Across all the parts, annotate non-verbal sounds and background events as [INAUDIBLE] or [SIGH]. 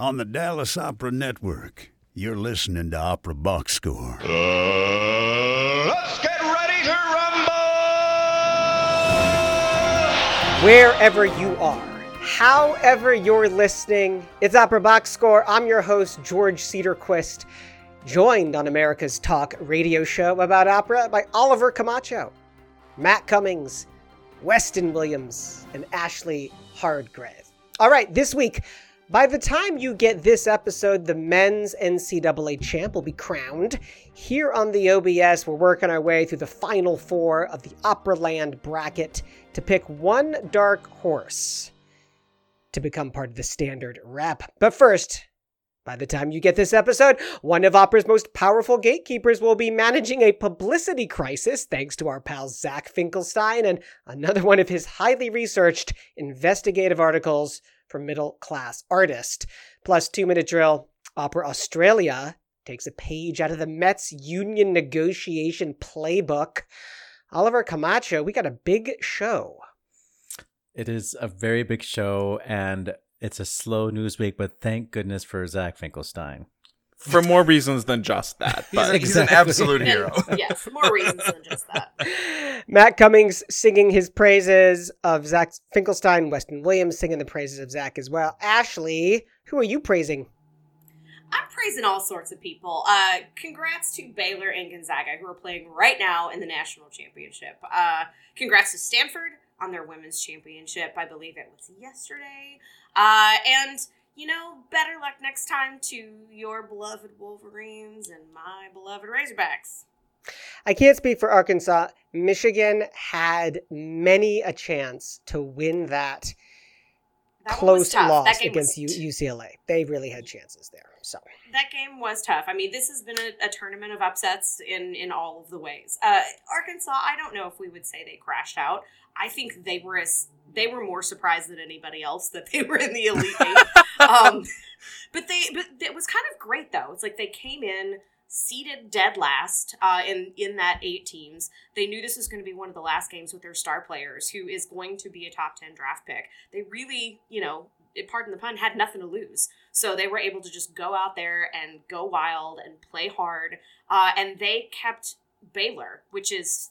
on the Dallas Opera Network. You're listening to Opera Box Score. Uh, let's get ready to rumble! Wherever you are, however you're listening, it's Opera Box Score. I'm your host, George Cederquist, joined on America's talk radio show about opera by Oliver Camacho, Matt Cummings, Weston Williams, and Ashley Hardgrave. All right, this week, by the time you get this episode, the men's NCAA champ will be crowned. Here on the OBS, we're working our way through the final four of the Operaland bracket to pick one dark horse to become part of the standard rep. But first, by the time you get this episode, one of Opera's most powerful gatekeepers will be managing a publicity crisis thanks to our pal Zach Finkelstein and another one of his highly researched investigative articles for middle class artist. Plus, two minute drill, Opera Australia takes a page out of the Mets union negotiation playbook. Oliver Camacho, we got a big show. It is a very big show, and it's a slow news week, but thank goodness for Zach Finkelstein. For more reasons than just that. He's, But a- he's an absolute hero. [LAUGHS] yeah, for more reasons than just that. Matt Cummings singing his praises of Zach Finkelstein, Weston Williams singing the praises of Zach as well. Ashley, who are you praising? I'm praising all sorts of people. Uh, congrats to Baylor and Gonzaga, who are playing right now in the national championship. Uh, congrats to Stanford on their women's championship. I believe it was yesterday. Uh, and, you know, better luck next time to your beloved Wolverines and my beloved Razorbacks. I can't speak for Arkansas. Michigan had many a chance to win that, That close loss That against was- U- UCLA. They really had chances there. So that game was tough. I mean, this has been a, a tournament of upsets in in all of the ways. Uh, Arkansas, I don't know if we would say they crashed out. I think they were as they were more surprised than anybody else that they were in the elite eight. [LAUGHS] um, [LAUGHS] but they but it was kind of great though. It's like they came in seated dead last uh, in in that eight teams. They knew this was going to be one of the last games with their star players, who is going to be a top ten draft pick. They really, you know, pardon the pun, had nothing to lose. So they were able to just go out there and go wild and play hard. Uh, and they kept Baylor, which is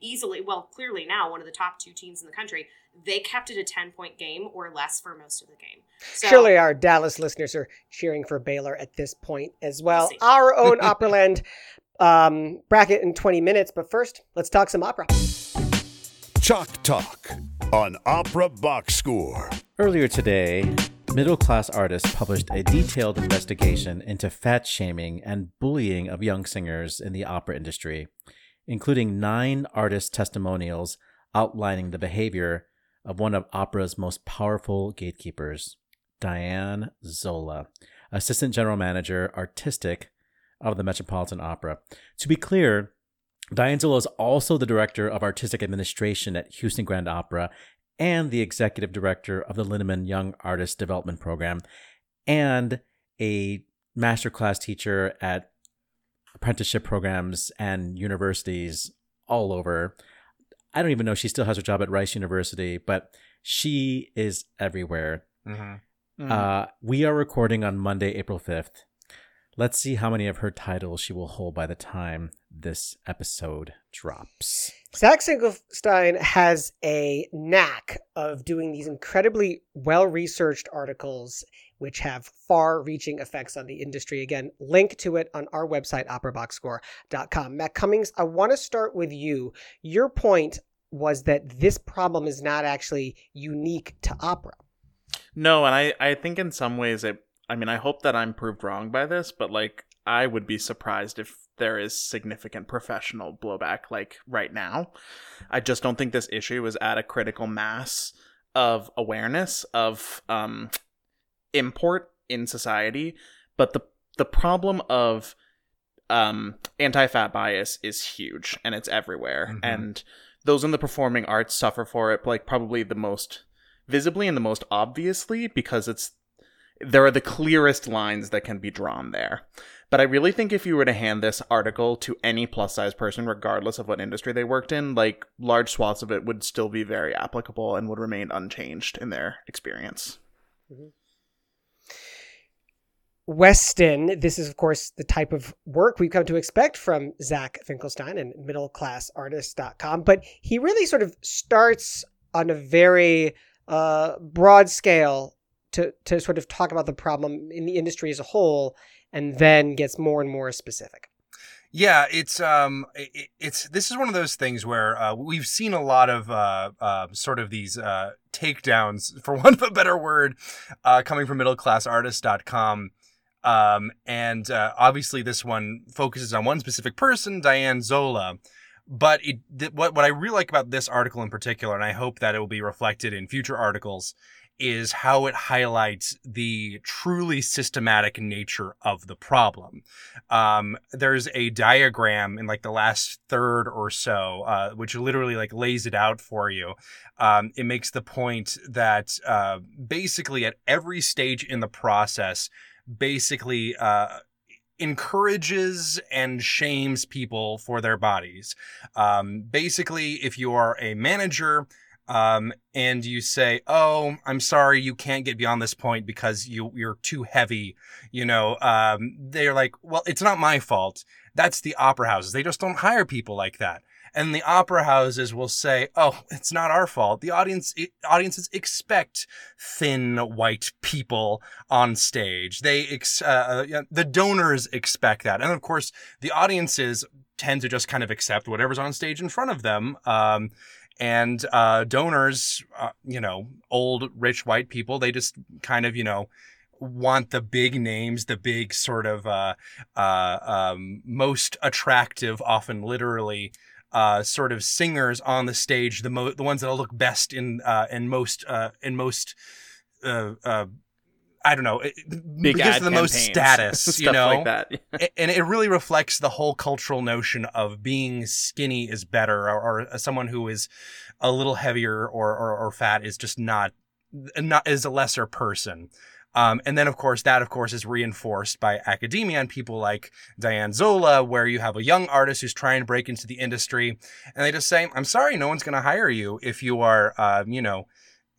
easily, well, clearly now one of the top two teams in the country. They kept it a 10 point game or less for most of the game. So, surely our Dallas listeners are cheering for Baylor at this point as well. We'll see. Our own [LAUGHS] Operaland um, bracket in 20 minutes. But first, let's talk some opera. Chalk Talk on Opera Box Score. Earlier today, middle class artists published a detailed investigation into fat shaming and bullying of young singers in the opera industry, including nine artist testimonials outlining the behavior of one of opera's most powerful gatekeepers, Diane Zola, Assistant General Manager Artistic of the Metropolitan Opera. To be clear, Diane Zola is also the Director of Artistic Administration at Houston Grand Opera and the Executive Director of the Lindemann Young Artist Development Program and a masterclass teacher at apprenticeship programs and universities all over. I don't even know she still has her job at Rice University, but she is everywhere. Mm-hmm. Uh, we are recording on Monday, April 5th. Let's see how many of her titles she will hold by the time this episode drops. Zach Finkelstein has a knack of doing these incredibly well researched articles which have far reaching effects on the industry. Again, link to it on our website, operaboxscore.com. Matt Cummings, I want to start with you. Your point was that this problem is not actually unique to opera. No, and I, I think in some ways it I mean I hope that I'm proved wrong by this, but like I would be surprised if there is significant professional blowback like right now. I just don't think this issue is at a critical mass of awareness of um import in society, but the the problem of um anti-fat bias is huge and it's everywhere Mhm. and those in the performing arts suffer for it like probably the most visibly and the most obviously because it's there are the clearest lines that can be drawn there. But I really think if you were to hand this article to any plus size person, regardless of what industry they worked in, like large swaths of it would still be very applicable and would remain unchanged in their experience. Mm-hmm. Weston, this is, of course, the type of work we've come to expect from Zach Finkelstein and middleclassartist.com. But he really sort of starts on a very uh, broad scale to, to sort of talk about the problem in the industry as a whole and then gets more and more specific. Yeah, it's um, it, it's this is one of those things where uh, we've seen a lot of uh, uh, sort of these uh, takedowns, [LAUGHS] for want of a better word, uh, coming from middleclassartist.com. Um, and uh, obviously, this one focuses on one specific person, Diane Zola. But it, th- what what I really like about this article in particular, and I hope that it will be reflected in future articles, is how it highlights the truly systematic nature of the problem. Um, there's a diagram in like the last third or so, uh, which literally like lays it out for you. Um, it makes the point that uh, basically at every stage in the process, basically uh, encourages and shames people for their bodies. Um, basically, if you are a manager um, and you say, "Oh, I'm sorry, you can't get beyond this point because you you're too heavy," you know, um, they're like, "Well, it's not my fault. That's the opera houses. They just don't hire people like that." And the opera houses will say, "Oh, it's not our fault. The audience audiences expect thin white people on stage. They ex- uh, uh the donors expect that, and of course, the audiences tend to just kind of accept whatever's on stage in front of them." Um, and uh, donors, uh, you know, old rich white people, they just kind of, you know, want the big names, the big sort of uh, uh, um, most attractive, often literally, uh, sort of singers on the stage, the mo- the ones that'll look best in uh, in most uh, in most uh, uh, I don't know, it, Big because of the most status, [LAUGHS] you know, like that. And it really reflects the whole cultural notion of being skinny is better, or, or someone who is a little heavier or, or or fat is just not not is a lesser person. Um, and then, of course, that, of course, is reinforced by academia and people like Diane Zola, where you have a young artist who's trying to break into the industry, and they just say, "I'm sorry, no one's going to hire you if you are, uh, you know,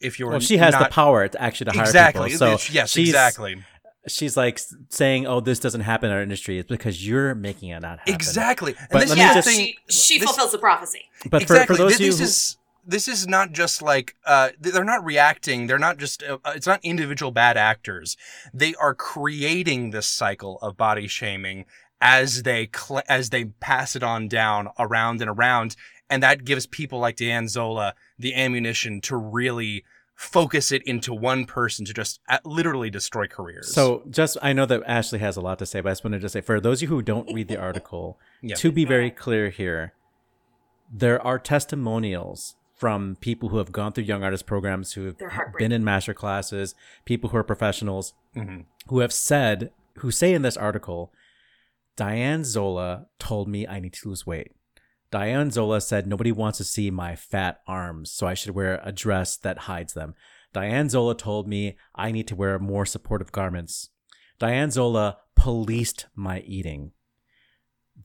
if you're." Well, she has the power to actually to hire exactly. people. So It's- yes, she's, exactly. She's like saying, "Oh, this doesn't happen in our industry. It's because you're making it not happen." Exactly. And this let is me yeah, just- thing. she, she this- fulfills the prophecy. But exactly. for, for those Th- of you this who, is this is not just like uh, they're not reacting. They're not just. Uh, it's not individual bad actors. They are creating this cycle of body shaming as they cl- as they pass it on down around and around, and that gives people like Dan Zola the ammunition to really focus it into one person to just uh, literally destroy careers. So just I know that Ashley has a lot to say, but I just wanted to say for those of you who don't read the article, [LAUGHS] Yeah. to be very clear here, there are testimonials from people who have gone through young artist programs, who have been in master classes, people who are professionals, Mhm. who have said, who say in this article, Diane Zola told me I need to lose weight. Diane Zola said nobody wants to see my fat arms, so I should wear a dress that hides them. Diane Zola told me I need to wear more supportive garments. Diane Zola policed my eating.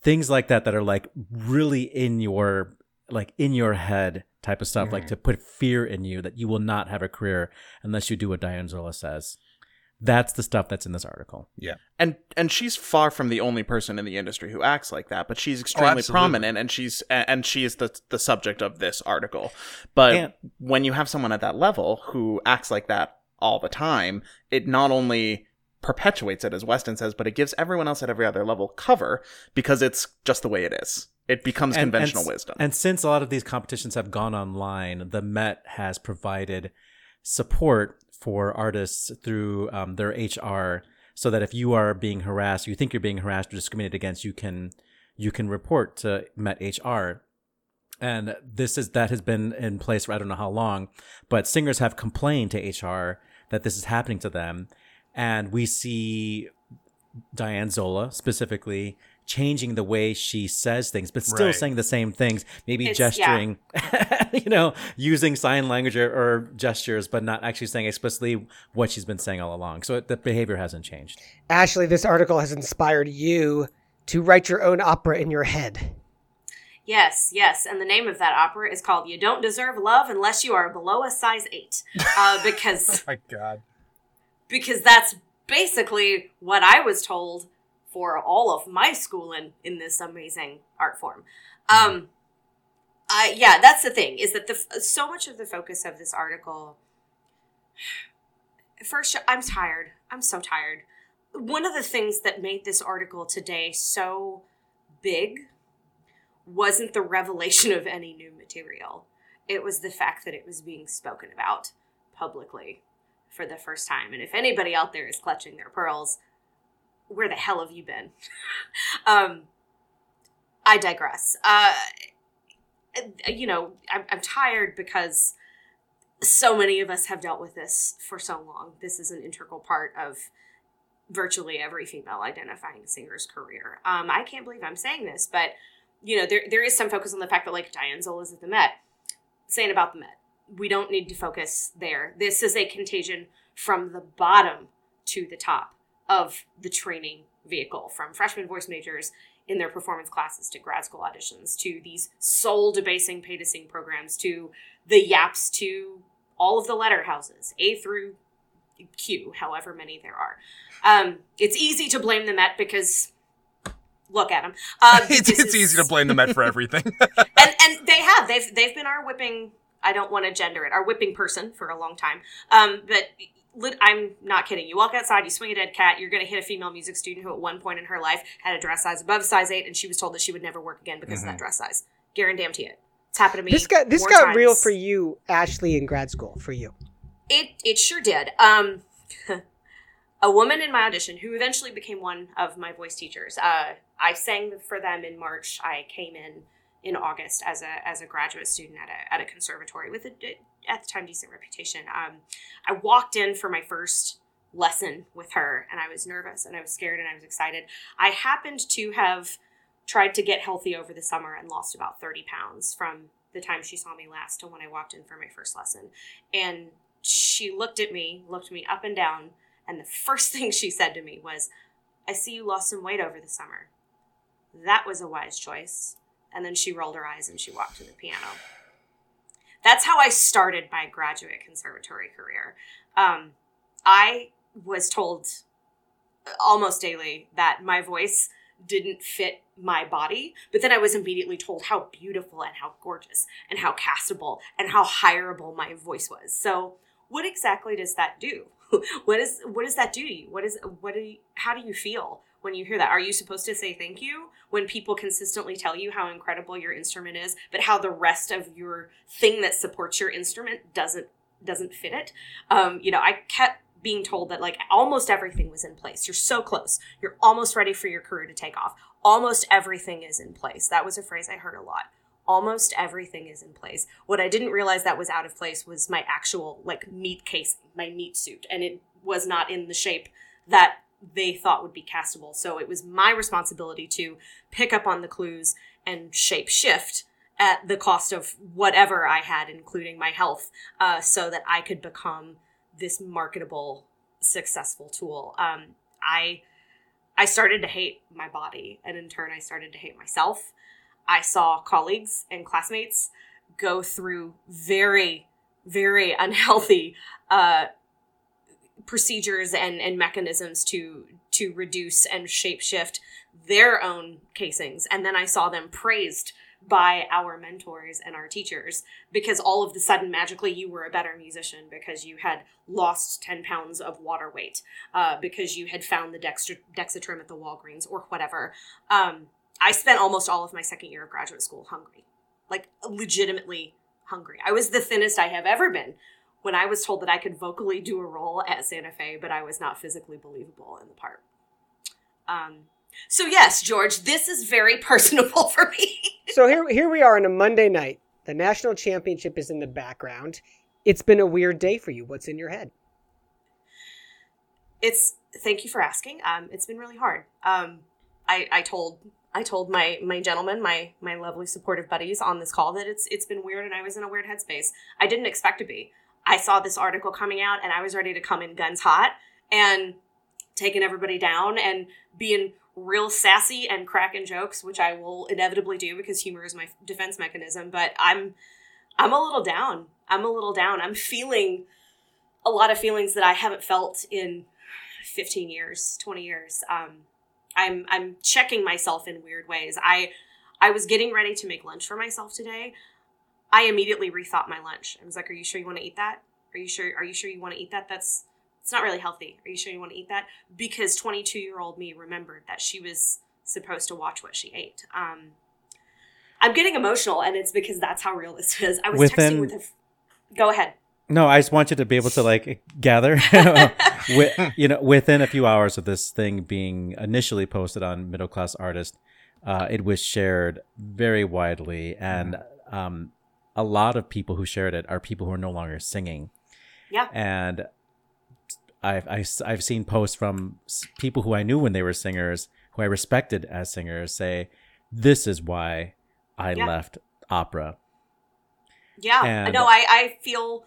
Things like that that are like really in your like in your head type of stuff, like mm-hmm. to put fear in you that you will not have a career unless you do what Diane Zola says. That's the stuff that's in this article. Yeah. And and she's far from the only person in the industry who acts like that but she's oh, extremely absolutely. prominent and she's and she is the the subject of this article but And- when you have someone at that level who acts like that all the time it not only perpetuates it as weston says but it gives everyone else at every other level cover because it's just the way it is it becomes And- conventional and, wisdom And since a lot of these competitions have gone online, the Met has provided support for artists through um, their HR, so that if you are being harassed, you think you're being harassed or discriminated against, you can you can report to Met HR. And this is that has been in place for I don't know how long, but singers have complained to HR that this is happening to them, and we see Diane Zola specifically changing the way she says things, but still Right. saying the same things, maybe It's- yeah. gesturing, [LAUGHS] you know, using sign language or, or gestures, but not actually saying explicitly what she's been saying all along. So it, the behavior hasn't changed. Ashley, this article has inspired you to write your own opera in your head. Yes, yes, and the name of that opera is called "You Don't Deserve Love Unless You Are Below a Size 8. Uh, [LAUGHS] because my God. because that's basically what I was told for all of my schooling in this amazing art form. Um, uh, yeah, that's the thing is that the so much of the focus of this article. First, I'm tired. I'm so tired. One of the things that made this article today so big wasn't the revelation of any new material. It was the fact that it was being spoken about publicly for the first time. And if anybody out there is clutching their pearls, where the hell have you been? [LAUGHS] um, I digress. Uh, you know, I'm, I'm tired because so many of us have dealt with this for so long. This is an integral part of virtually every female identifying singer's career. Um, I can't believe I'm saying this, but you know, there there is some focus on the fact that like Diane Zola is at the Met, saying about the Met. We don't need to focus there. This is a contagion from the bottom to the top of the training vehicle, from freshman voice majors in their performance classes to grad school auditions to these soul debasing pay to sing programs to the yaps to all of the letter houses, A through Q, however many there are. Um, it's easy to blame the Met because look at them. Uh, [LAUGHS] it's, it's is... easy to blame the Met for [LAUGHS] everything. and and they have they've they've been our whipping. I don't want to gender it. Our whipping person for a long time. Um, but I'm not kidding. You walk outside, you swing a dead cat, you're going to hit a female music student who, at one point in her life, had a dress size above size eight, and she was told that she would never work again because mm-hmm. of that mm-hmm. dress size. Guarantee it. It's happened to me. This got this got times. real for you, Ashley, in grad school. For you, it it sure did. Um, [LAUGHS] a woman in my audition who eventually became one of my voice teachers. Uh, I sang for them in March. I came in in August as a as a graduate student at a at a conservatory with a at the time decent reputation. Um, I walked in for my first lesson with her, and I was nervous and I was scared and I was excited. I happened to have tried to get healthy over the summer and lost about thirty pounds from the time she saw me last to when I walked in for my first lesson, and she looked at me, looked me up and down, and the [LAUGHS] first thing she said to me was, "I see you lost some weight over the summer." That was a wise choice. And then she rolled her eyes and she walked to the piano. That's how I started my graduate conservatory career. Um, I was told almost daily that my voice didn't fit my body, but then I was immediately told how beautiful and how gorgeous and how castable and how hireable my voice was. So, what exactly does that do? [LAUGHS] what is what does that do to you? What is what do you, how do you feel when you hear that? Are you supposed to say thank you when people consistently tell you how incredible your instrument is, but how the rest of your thing that supports your instrument doesn't doesn't fit it? Um, you know, I kept being told that like almost everything was in place. You're so close. You're almost ready for your career to take off. Almost everything is in place. That was a phrase I heard a lot. Almost everything is in place. What I didn't realize that was out of place was my actual like meat casing, my meat suit, and it was not in the shape that they thought would be castable. So it was my responsibility to pick up on the clues and shape shift at the cost of whatever I had, including my health, uh, so that I could become this marketable, successful tool. Um, I I started to hate my body, and in turn, I started to hate myself. I saw colleagues and classmates go through very, very unhealthy uh, procedures and, and mechanisms to to reduce and shapeshift their own casings. And then i saw them praised by our mentors and our teachers because all of the sudden magically you were a better musician because you had lost 10 pounds of water weight uh, because you had found the dextr- dexatrim at the walgreens or whatever. Um, i spent almost all of my second year of graduate school hungry like legitimately hungry. I was the thinnest i have ever been when I was told that I could vocally do a role at Santa Fe, but I was not physically believable in the part. Um, so yes, George, this is very [LAUGHS] personable for me. so here, here we are on a Monday night. The national championship is in the background. It's been a weird day for you. What's in your head? It's thank you for asking. Um, it's been really hard. Um, I, I told I told my my gentlemen, my my lovely supportive buddies on this call that it's it's been weird and I was in a weird headspace. I didn't expect to be. I saw this article coming out and I was ready to come in guns hot and taking everybody down and being real sassy and cracking jokes, which I will inevitably do because humor is my defense mechanism. But I'm I'm a little down. I'm a little down. I'm feeling a lot of feelings that I haven't felt in 15 years, 20 years. Um, I'm I'm checking myself in weird ways. I I was getting ready to make lunch for myself today. I immediately rethought my lunch. I was like, "Are you sure you want to eat that? Are you sure? Are you sure you want to eat that? That's it's not really healthy. Are you sure you want to eat that?" Because 22 year old me remembered that she was supposed to watch what she ate. Um, I'm getting emotional, and it's because that's how real this is. I was Within- texting with a. f- Go ahead. No, I just want you to be able to like gather, [LAUGHS] Wi- you know, within a few hours of this thing being initially posted on Middle Class Artist, uh, it was shared very widely, and um, a lot of people who shared it are people who are no longer singing. Yeah. and I've I, have i have seen posts from people who I knew when they were singers, who I respected as singers, say, "This is why I Yeah. left opera." Yeah, And- no, I, I feel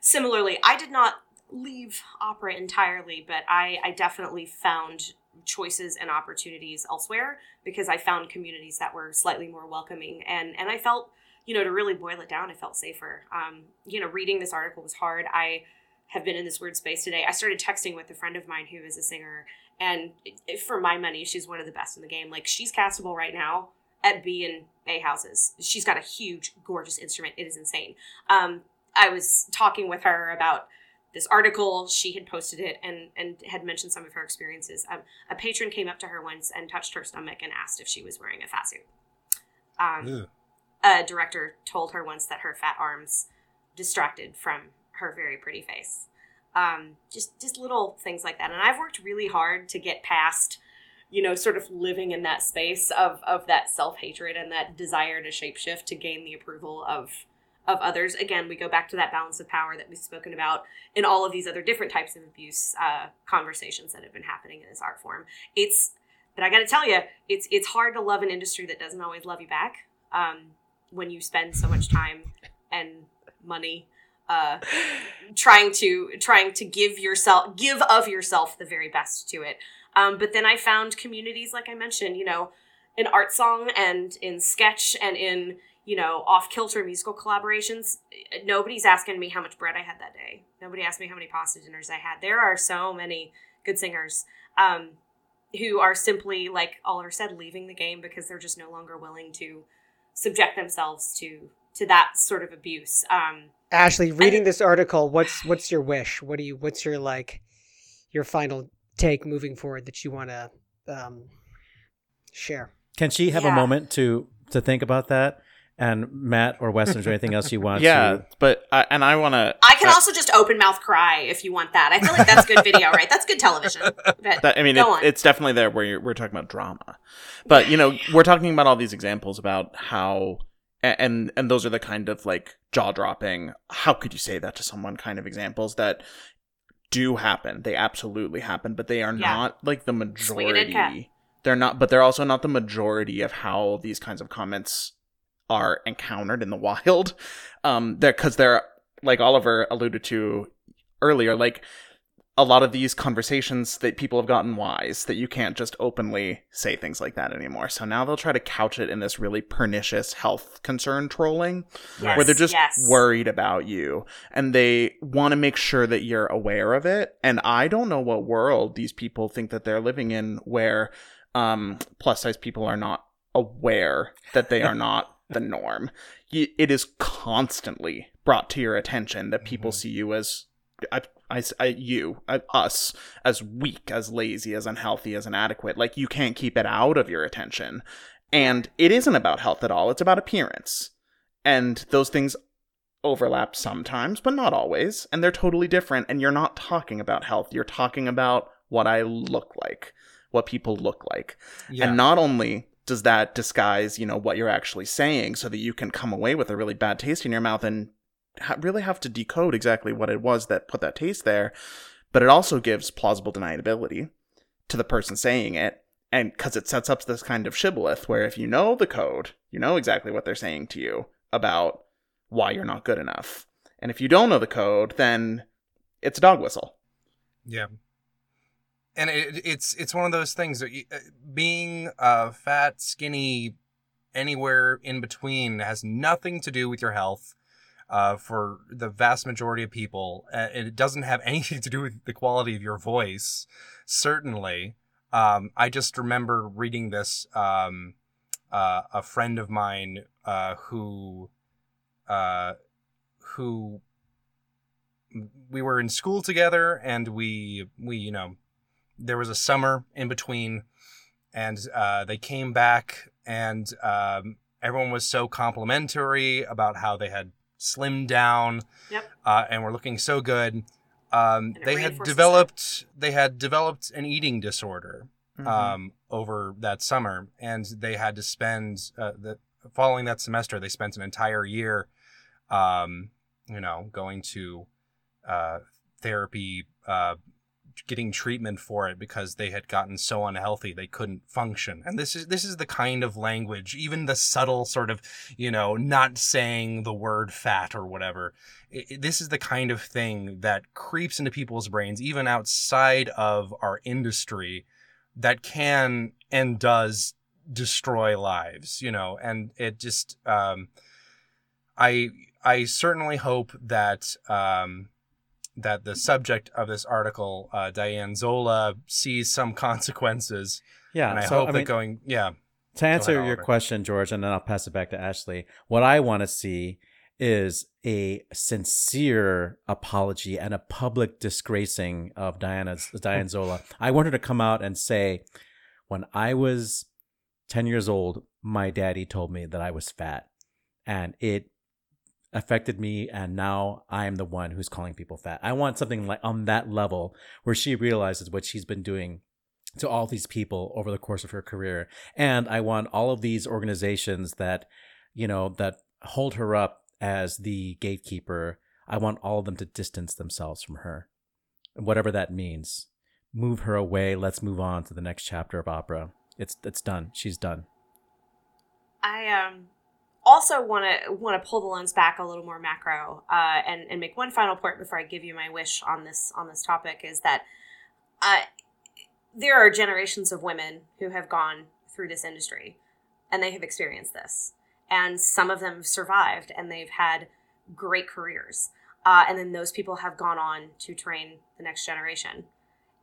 similarly. I did not leave opera entirely, but I, I definitely found choices and opportunities elsewhere because I found communities that were slightly more welcoming and and I felt you know to really boil it down I felt safer um you know reading this article was hard I have been in this weird space today I started texting with a friend of mine who is a singer and it- for my money she's one of the best in the game like she's castable right now at B and A houses. She's got a huge, gorgeous instrument. It is insane. Um, I was talking with her about this article. She had posted it and and had mentioned some of her experiences. Um, a patron came up to her once and touched her stomach and asked if she was wearing a fat suit. Um, Ew. A director told her once that her fat arms distracted from her very pretty face. Um, just just little things like that. And I've worked really hard to get past, you know, sort of living in that space of of that self hatred and that desire to shapeshift to gain the approval of of others. Again, we go back to that balance of power that we've spoken about in all of these other different types of abuse uh, conversations that have been happening in this art form. It's, but I got to tell you, it's it's hard to love an industry that doesn't always love you back. Um, when you spend so much time and money uh, trying to trying to give yourself give of yourself the very best to it. Um, but then I found communities like I mentioned, you know, in art song and in sketch and in you know off kilter musical collaborations. Nobody's asking me how much bread I had that day. Nobody asked me how many pasta dinners I had. There are so many good singers um, who are simply like Oliver said, leaving the game because they're just no longer willing to subject themselves to to that sort of abuse. Um, Ashley, reading this article, what's what's your wish? What do you what's your like your final take moving forward that you want to um, share? Can she have a moment to to think about that? And Matt or Weston, is there anything else you want? yeah, to... but uh, and I want to. I can also just open mouth cry if you want that. I feel like that's good video, right? That's good television. But That, I mean, go it, on. it's definitely there where you're, we're talking about drama, but you know, we're talking about all these examples about how, and and those are the kind of like jaw dropping. How could you say that to someone? Kind of examples that do happen. They absolutely happen, but they are Yeah. not like the Swing a dead cat. majority. They're not, but they're also not the majority of how these kinds of comments are encountered in the [LAUGHS] wild. Um, they're because they're like Oliver alluded to earlier, like a lot of these conversations that people have gotten wise that you can't just openly say things like that anymore. So now they'll try to couch it in this really pernicious health concern trolling yes, where they're just yes. worried about you and they want to make sure that you're aware of it. And I don't know what world these people think that they're living in where um, plus size people are not aware that they are [LAUGHS] not the norm. It is constantly brought to your attention that people mm-hmm. see you as I, I, I- you, I, us, as weak, as lazy, as unhealthy, as inadequate. Like you can't keep it out of your attention. And it isn't about health at all. It's about appearance. And those things overlap sometimes, but not always. And they're totally different. And you're not talking about health. You're talking about what I look like, what people look like. Yeah. And not only does that disguise, you know, what you're actually saying so that you can come away with a really bad taste in your mouth and ha- really have to decode exactly what it was that put that taste there, but it also gives plausible deniability to the person saying it. And because it sets up this kind of shibboleth where if you know the code, you know exactly what they're saying to you about why you're not good enough. And if you don't know the code, then it's a dog whistle. Yeah. And it, it's it's one of those things that you, uh, being uh, fat, skinny, anywhere in between has nothing to do with your health. uh, for the vast majority of people. And it doesn't have [LAUGHS] anything to do with the quality of your voice, certainly. Um, I just remember reading this. Um, uh, a friend of mine uh, who uh, who we were in school together, and we we you know there was a summer in between, and uh, they came back, and um, everyone was so complimentary about how they had slimmed down, Yep. uh, and were looking so good. Um, they had reinforces developed they had developed an eating disorder Mhm. um, over that summer, and they had to spend uh, the following that semester. They spent an entire year, um, you know, going to uh, therapy, uh, getting treatment for it because they had gotten so unhealthy they couldn't function. And this is this is the kind of language, even the subtle sort of, you know, not saying the word fat or whatever. i i- this is the kind of thing that creeps into people's brains, even outside of our industry that can and does destroy lives you know and it just um i i certainly hope that um that the subject of this article uh diane zola sees some [LAUGHS] consequences Yeah. and i so, hope I that mean, going yeah to answer ahead, your question, George, and then I'll pass it back to Ashley. What I want to see is a sincere apology and a public disgracing of Diana's Diane Zola. [LAUGHS] I want her to come out and say, when I was 10 years old, my daddy told me that I was fat and it affected me and now I am the one who's calling people fat. I want something like on that level where she realizes what she's been doing to all these people over the course of her career. And I want all of these organizations that, you know, that hold her up as the gatekeeper, I want all of them to distance themselves from her. Whatever that means. Move her away. Let's move on to the next chapter of opera. It's it's done. She's done. I um also want to want to pull the lens back a little more macro uh, and and make one final point before I give you my wish on this on this topic is that uh, there are generations of women who have gone through this industry and they have experienced this. And some of them have survived and they've had great careers uh, and then those people have gone on to train the next generation.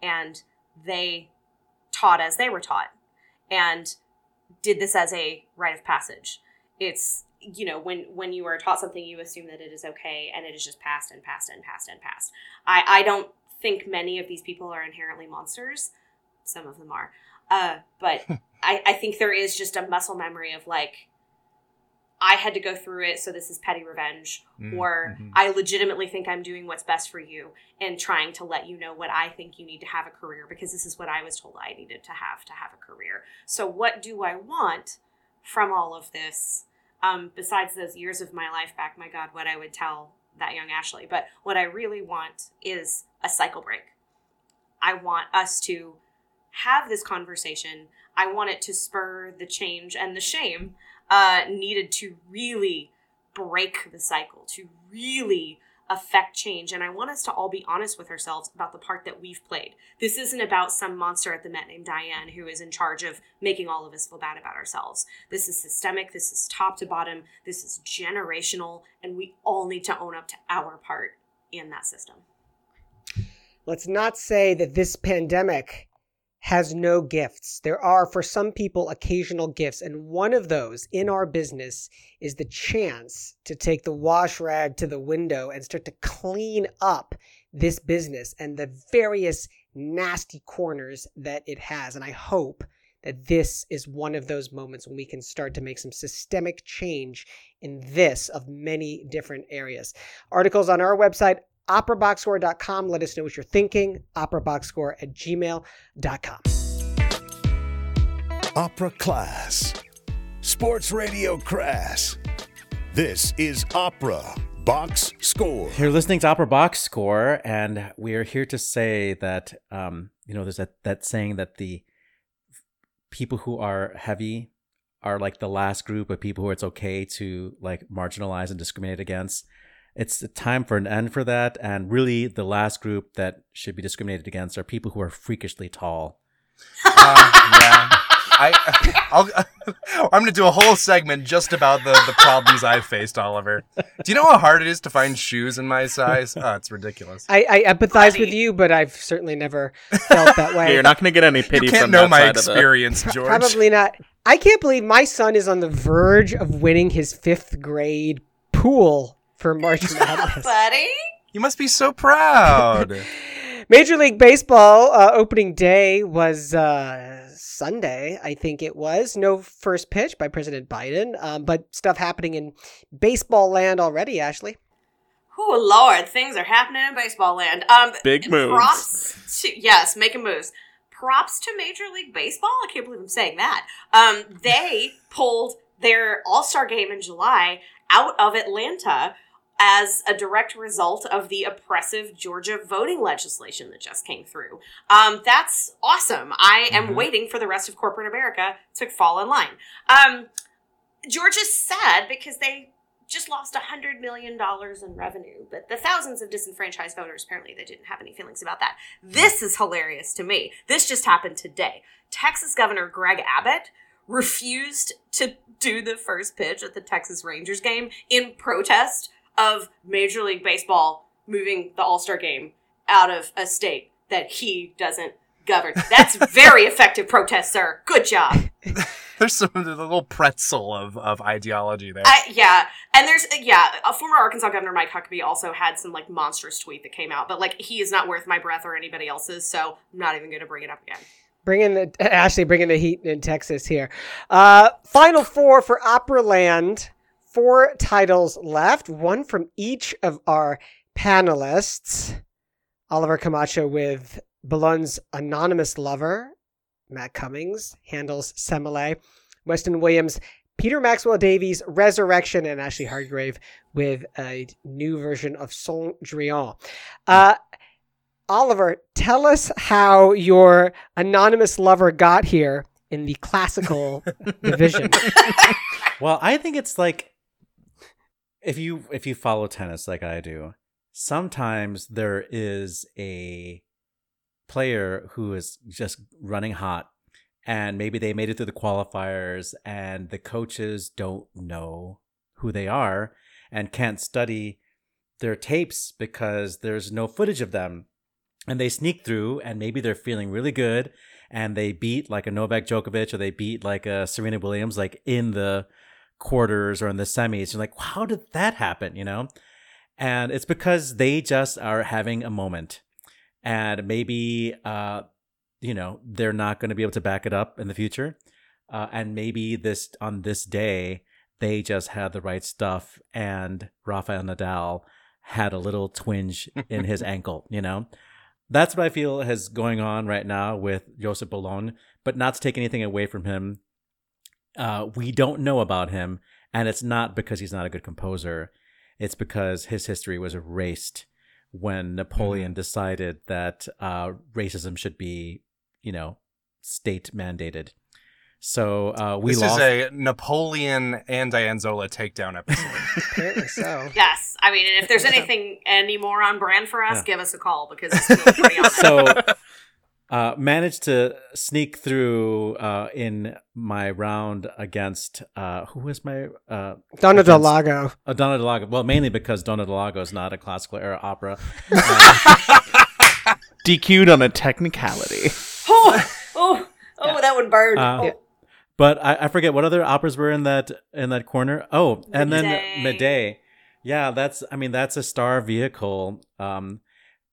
And they taught as they were taught. And did this as a rite of passage it's you know when when you are taught something you assume that it is okay and it is just passed and passed and passed and passed i i don't think many of these people are inherently monsters. Some of them are. Uh but [LAUGHS] i i think there is just a muscle memory of like i had to go through it so this is petty revenge Mm, or mhm. i legitimately think i'm doing what's best for you and trying to let you know what i think you need to have a career because this is what i was told i needed to have to have a career. So what do i want from all of this um, besides those years of my life back my god what i would tell that young ashley. But what i really want is a cycle break. I want us to have this conversation. I want it to spur the change and the shame uh, needed to really break the cycle to really affect change. And i want us to all be honest with ourselves about the part that we've played. This isn't about some monster at the met named diane who is in charge of making all of us feel bad about ourselves. This is systemic. This is top to bottom. This is generational. And we all need to own up to our part in that system. Let's not say that this pandemic has no gifts. There are, for some people, occasional gifts. And one of those in our business is the chance to take the wash rag to the window and start to clean up this business and the various nasty corners that it has. And I hope that this is one of those moments when we can start to make some systemic change in this of many different areas. Articles on our website, operaboxscore.com. Let us know what you're thinking. Operaboxscore at gmail.com. Opera Class. Sports Radio Crass. This is Opera Box Score. You're listening to Opera Box Score, and we are here to say that um, you know, there's that that saying that the people who are heavy are like the last group of people who it's okay to like marginalize and discriminate against. It's the time for an end for that, and really, the last group that should be discriminated against are people who are freakishly tall. Uh, yeah I, [LAUGHS] I'll, [LAUGHS] I'm going to do a whole segment just about the, the problems I've faced, Oliver. Do you know how hard it is to find shoes in my size? [LAUGHS] Oh, it's ridiculous. I, I empathize with you, but I've certainly never felt that way. Yeah, you're not going to get any pity You can't from know that my side of the- experience, George. Probably not. I can't believe my son is on the verge of winning his fifth grade pool for March [LAUGHS] Madness. Buddy? You must be so proud. [LAUGHS] Major League Baseball uh, opening day was uh, Sunday, I think it was. No first pitch by President Biden, um, but stuff happening in baseball land already, Ashley. Oh Lord, things are happening in baseball land. Um, Big moves. Props to yes, making moves. Props to Major League Baseball. I can't believe I'm saying that. Um, they [LAUGHS] pulled their All Star game in July out of Atlanta as a direct result of the oppressive Georgia voting legislation that just came through. Um, that's awesome. I am Mhm. waiting for the rest of corporate America to fall in line. Um, Georgia's sad because they just lost $100 million in revenue, but the thousands of disenfranchised voters apparently they didn't have any feelings about that. This is hilarious to me. This just happened today. Texas Governor Greg Abbott refused to do the first pitch at the Texas Rangers game in protest of Major League Baseball moving the All Star game out of a state that he doesn't govern. That's [LAUGHS] very effective protest, sir. Good job. [LAUGHS] There's some there's a little pretzel of, of ideology there. I, yeah, and there's yeah, a former Arkansas Governor Mike Huckabee also had some like monstrous tweet that came out, but like he is not worth my breath or anybody else's, so I'm not even going to bring it up again. Bringing the Ashley, bringing the heat in Texas here. Uh, final four for Operaland. Four titles left, one from each of our panelists. Oliver Camacho with Boulogne's Anonymous Lover. Matt Cummings handles Semele. Weston Williams, Peter Maxwell Davies, Resurrection, and Ashley Hargrave with a new version of Cendrillon. Uh, Oliver, tell us how your anonymous lover got here in the classical [LAUGHS] division. Well, I think it's like if you if you follow tennis like I do, sometimes there is a player who is just running hot and maybe they made it through the qualifiers and the coaches don't know who they are and can't study their tapes because there's no footage of them. And they sneak through and maybe they're feeling really good and they beat like a Novak Djokovic or they beat like a Serena Williams like in the quarters or in the semis. You're like, how did that happen? You know? And it's because they just are having a moment. And maybe uh, you know, they're not going to be able to back it up in the future. Uh, and maybe this on this day they just had the right stuff and Rafael Nadal had a little twinge in his [LAUGHS] ankle, you know? That's what I feel is going on right now with Joseph Boulogne, but not to take anything away from him. Uh, we don't know about him, and it's not because he's not a good composer. It's because his history was erased when Napoleon decided that uh, racism should be, you know, state mandated. So uh, we this lost. is a Napoleon and Diane Zola takedown episode. [LAUGHS] Apparently so. [LAUGHS] Yes, I mean, if there's anything any more on brand for us, Yeah. give us a call because it's pretty on. [LAUGHS] so uh, managed to sneak through uh, in my round against uh, who was my uh, Donna against- Del Lago. uh, Donna del Lago. Well, mainly because Donna del Lago is not a classical era opera. [LAUGHS] Uh, DQ'd on a technicality. [LAUGHS] oh, oh, oh, that would burn. Uh, oh. but I, I forget what other operas were in that in that corner. Oh, and then Medea. Medea. Yeah, that's. I mean, that's a star vehicle. Um,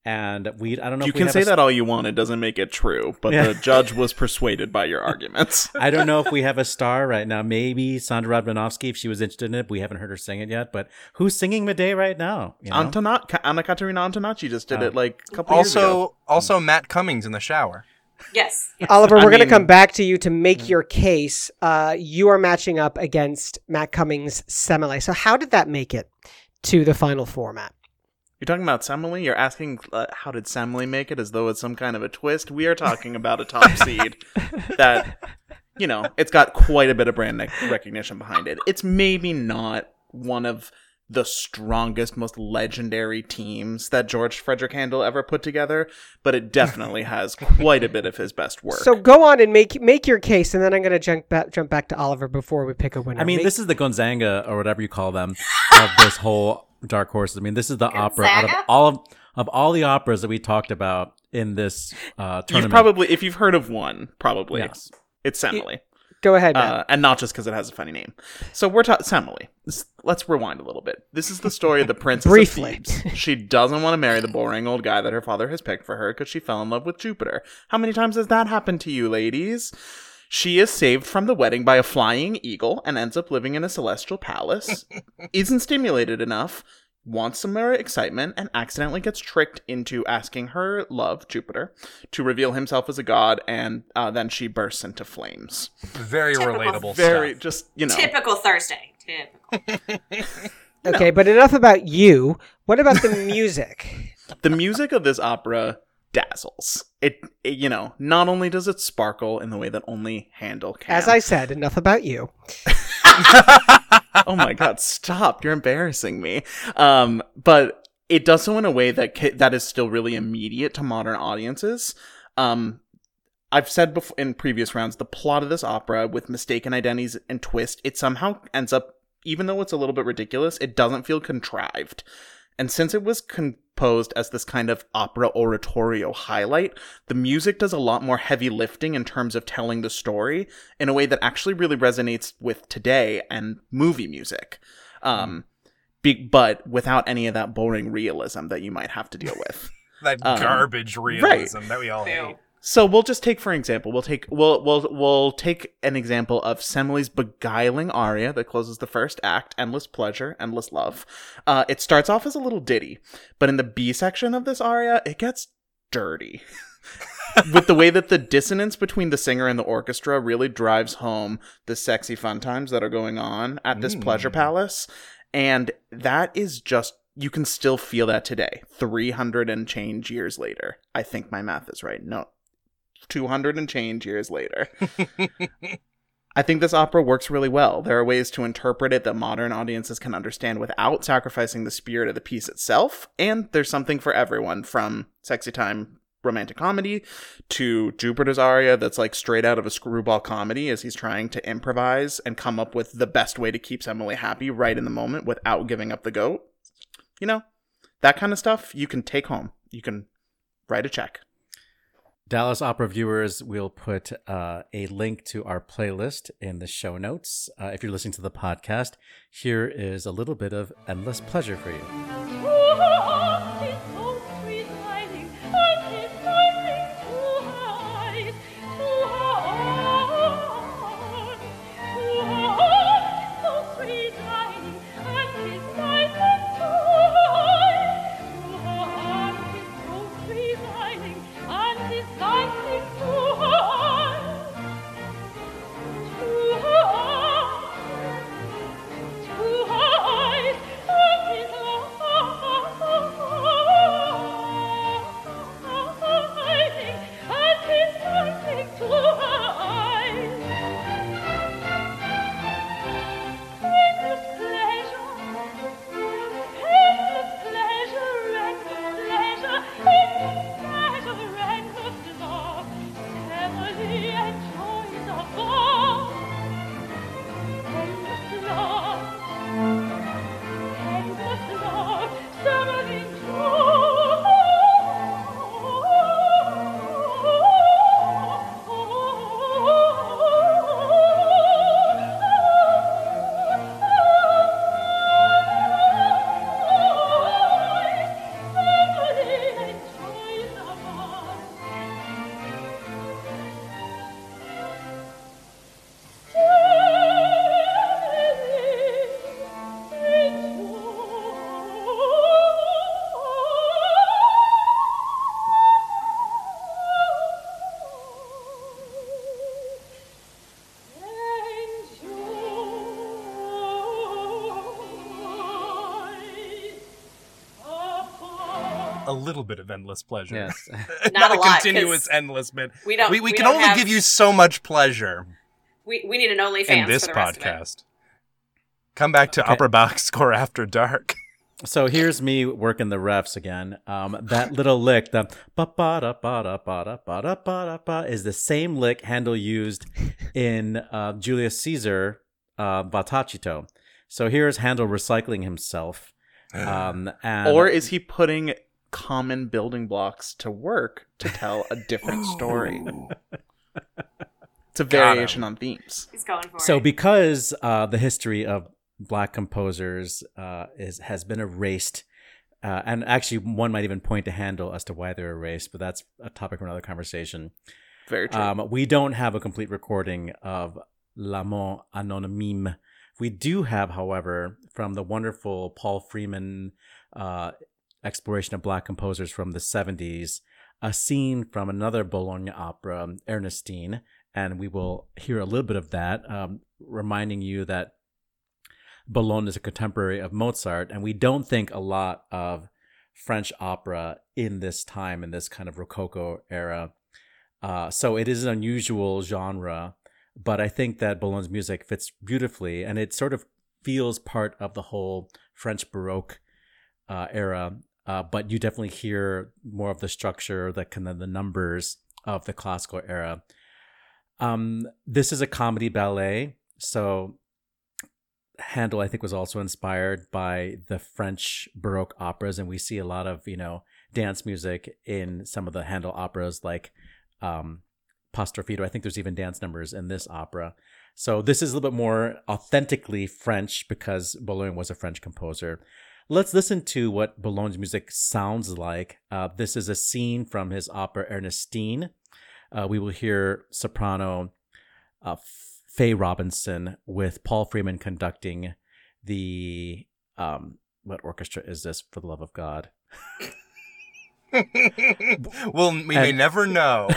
and we. I don't know. You if can say a, that all you want; it doesn't make it true. But Yeah. the judge was persuaded by your arguments. [LAUGHS] I don't know if we have a star right now. Maybe Sondra Radvanovsky, if she was interested in it. We haven't heard her sing it yet. But who's singing Medea right now? You know? Antona- Anna Caterina Antonacci just did Oh. it like a couple years ago. also, also Matt Cummings in the shower. yes, yes. [LAUGHS] Oliver, we're going to mean- come back to you to make your case. Uh, you are matching up against Matt Cummings' Semele. So, how did that make it to the final format? You're talking about Semele? You're asking uh, how did Semele make it as though it's some kind of a twist? We are talking about a top seed [LAUGHS] that, you know, it's got quite a bit of brand nec- recognition behind it. It's maybe not one of the strongest, most legendary teams that George Frederick Handel ever put together, but it definitely [LAUGHS] has quite a bit of his best work. So go on and make make your case, and then I'm going to jump back jump back to Oliver before we pick a winner. I mean, Make- this is the Gonzaga or whatever you call them [LAUGHS] of this whole Dark horses. I mean, this is the opera out of all of of all the operas that we talked about in this uh, you've tournament. probably, if you've heard of one, probably Yes. it's Semele. go ahead. Uh, and not just because it has a funny name. So we're talking Semele. This- Let's rewind a little bit. This is the story of the [LAUGHS] princess Briefly. of Thebes. She doesn't want to marry the boring old guy that her father has picked for her because she fell in love with Jupiter. How many times has that happened to you, ladies? She is saved from the wedding by a flying eagle and ends up living in a celestial palace. [LAUGHS] Isn't stimulated enough, wants some more excitement, and accidentally gets tricked into asking her love, Jupiter, to reveal himself as a god, and uh, then she bursts into flames Very Typical. relatable very stuff. just you know Typical Thursday. Typical. [LAUGHS] okay, but enough about you. What about the [LAUGHS] music? the music of this opera dazzles. It, it you know not only does it sparkle in the way that only handel can. As I said, enough about you. oh my god stop. You're embarrassing me. Um but it does so in a way that ca- that is still really immediate to modern audiences. Um I've said before in previous rounds the plot of this opera with mistaken identities and twist it somehow ends up even though it's a little bit ridiculous it doesn't feel contrived and since it was composed as this kind of opera oratorio highlight, the music does a lot more heavy lifting in terms of telling the story in a way that actually really resonates with today and movie music. Um, be- but without any of that boring realism that you might have to deal with. [LAUGHS] That Um, garbage realism that we all Ew. hate. So we'll just take for example, we'll take we'll we'll we'll take an example of Semele's beguiling aria that closes the first act, Endless Pleasure, Endless Love. Uh, it starts off as a little ditty, but in the B section of this aria, it gets dirty. [LAUGHS] With the way that the dissonance between the singer and the orchestra really drives home the sexy fun times that are going on at this pleasure palace. And that is just you can still feel that today 300 and change years later i think my math is right no 200 and change years later [LAUGHS] i think this opera works really well there are ways to interpret it that modern audiences can understand without sacrificing the spirit of the piece itself and there's something for everyone from sexy time romantic comedy to jupiter's aria that's like straight out of a screwball comedy as he's trying to improvise and come up with the best way to keep Semele happy right in the moment without giving up the goat you know, that kind of stuff you can take home. You can write a check. Dallas Opera viewers, we'll put uh, a link to our playlist in the show notes. Uh, if you're listening to the podcast, here is a little bit of endless pleasure for you. [LAUGHS] A little bit of endless pleasure. Yes. [LAUGHS] Not a lot, continuous 'cause endless bit. we don't- We, we we can don't only have- give you so much pleasure We, we need an OnlyFans in this for the rest of it. podcast. Come back to Okay. Opera Box [LAUGHS] Score After Dark. So here's me working the refs again. Um, that little lick, the ba ba da ba da ba da ba da ba da ba, is the same lick Handel used in uh, Julius Caesar uh, Va tacito. So here's Handel recycling himself. [SIGHS] Um, and or is he putting common building blocks to work to tell a different story? [LAUGHS] It's a variation on themes. He's going for so it. because uh, the history of black composers uh, is has been erased, uh, and actually one might even point to Handel as to why they're erased, but that's a topic for another conversation. Very true. Um, we don't have a complete recording of L'Amant Anonyme. We do have, however, from the wonderful Paul Freeman uh, exploration of black composers from the 70s, a scene from another Boulogne opera, Ernestine, and we will hear a little bit of that, um, reminding you that Boulogne is a contemporary of Mozart, and we don't think a lot of French opera in this time, in this kind of Rococo era. Uh, so it is an unusual genre, but I think that Boulogne's music fits beautifully, and it sort of feels part of the whole French Baroque uh, era. Uh, but you definitely hear more of the structure, the kind of the numbers of the classical era. Um, this is a comedy ballet, so Handel, I think, was also inspired by the French Baroque operas, and we see a lot of you know dance music in some of the Handel operas, like um, Pastor Fido. I think there's even dance numbers in this opera. So this is a little bit more authentically French because Boulogne was a French composer. Let's listen to what Boulogne's music sounds like. Uh, this is a scene from his opera Ernestine. Uh, we will hear soprano uh, Faye Robinson with Paul Freeman conducting the um, what orchestra is this? For the love of God, [LAUGHS] well, we may And- never know.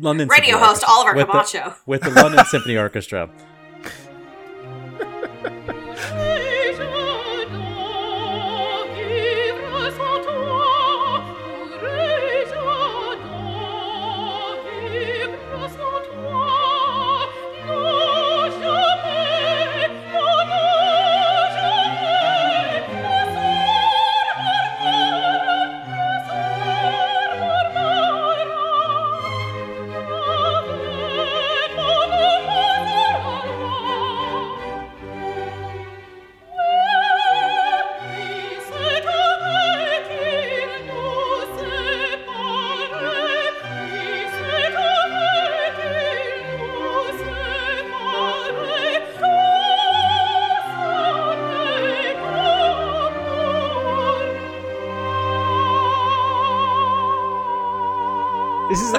London Radio Symphony host Orchestra. Oliver with the- with the London Symphony Orchestra.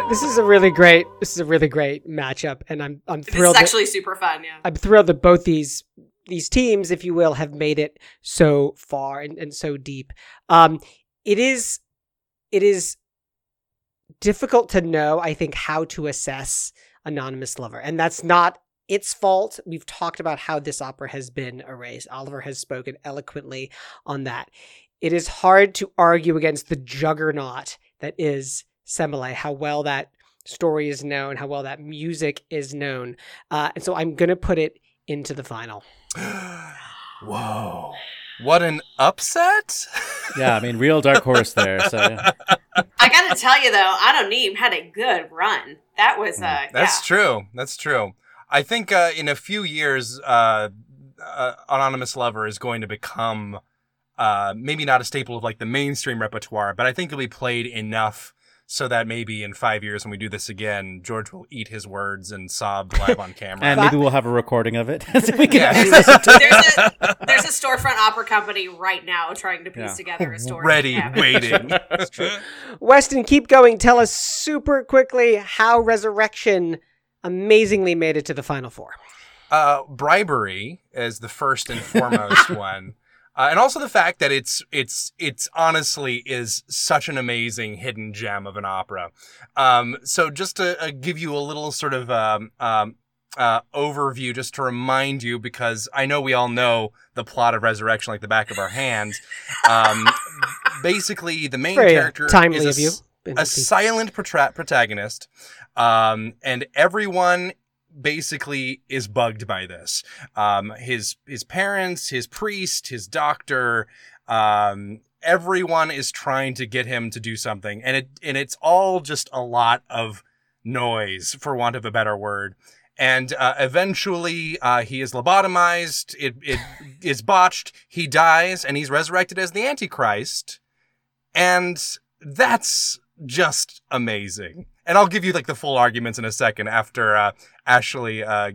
This is a really great this is a really great matchup, and I'm I'm thrilled. that- actually super fun. Yeah. I'm thrilled that both these these teams, if you will, have made it so far and, and so deep. Um, it is it is difficult to know, I think, how to assess Anonymous Lover, and that's not its fault. We've talked about how this opera has been erased. Oliver has spoken eloquently on that. It is hard to argue against the juggernaut that is Semele, how well that story is known, how well that music is known. Uh, and so I'm going to put it into the final. [GASPS] Whoa. What an upset. [LAUGHS] Yeah, I mean, real dark horse there. So yeah. [LAUGHS] I gotta tell you though, Anonim had a good run. That was uh, Mm, That's yeah. true. That's true. I think uh, in a few years, uh, uh, Anonymous Lover is going to become uh, maybe not a staple of like the mainstream repertoire, but I think it'll be played enough so that maybe in five years when we do this again, George will eat his words and sob [LAUGHS] live on camera. and maybe we'll have a recording of it. [LAUGHS] so we can Yeah. actually listen to it. There's a there's a storefront opera company right now trying to piece Yeah. together a story. Ready, Yeah. [LAUGHS] waiting. Weston, keep going. Tell us super quickly how Resurrection amazingly made it to the final four. uh, bribery is the first and foremost one, uh, and also the fact that it's it's it's honestly is such an amazing hidden gem of an opera. Um, so just to uh, give you a little sort of um, um, uh, overview, just to remind you, because I know we all know the plot of Resurrection like the back of our hands. Um, basically, the main Very character timely is of you. a silent protra- protagonist, um, and everyone basically is bugged by this. Um, his his parents, his priest, his doctor, um, everyone is trying to get him to do something, and it and it's all just a lot of noise, for want of a better word. And uh, eventually, uh, he is lobotomized. It it [LAUGHS] is botched. He dies, and he's resurrected as the Antichrist. And that's just amazing. And I'll give you like the full arguments in a second after uh, Ashley uh,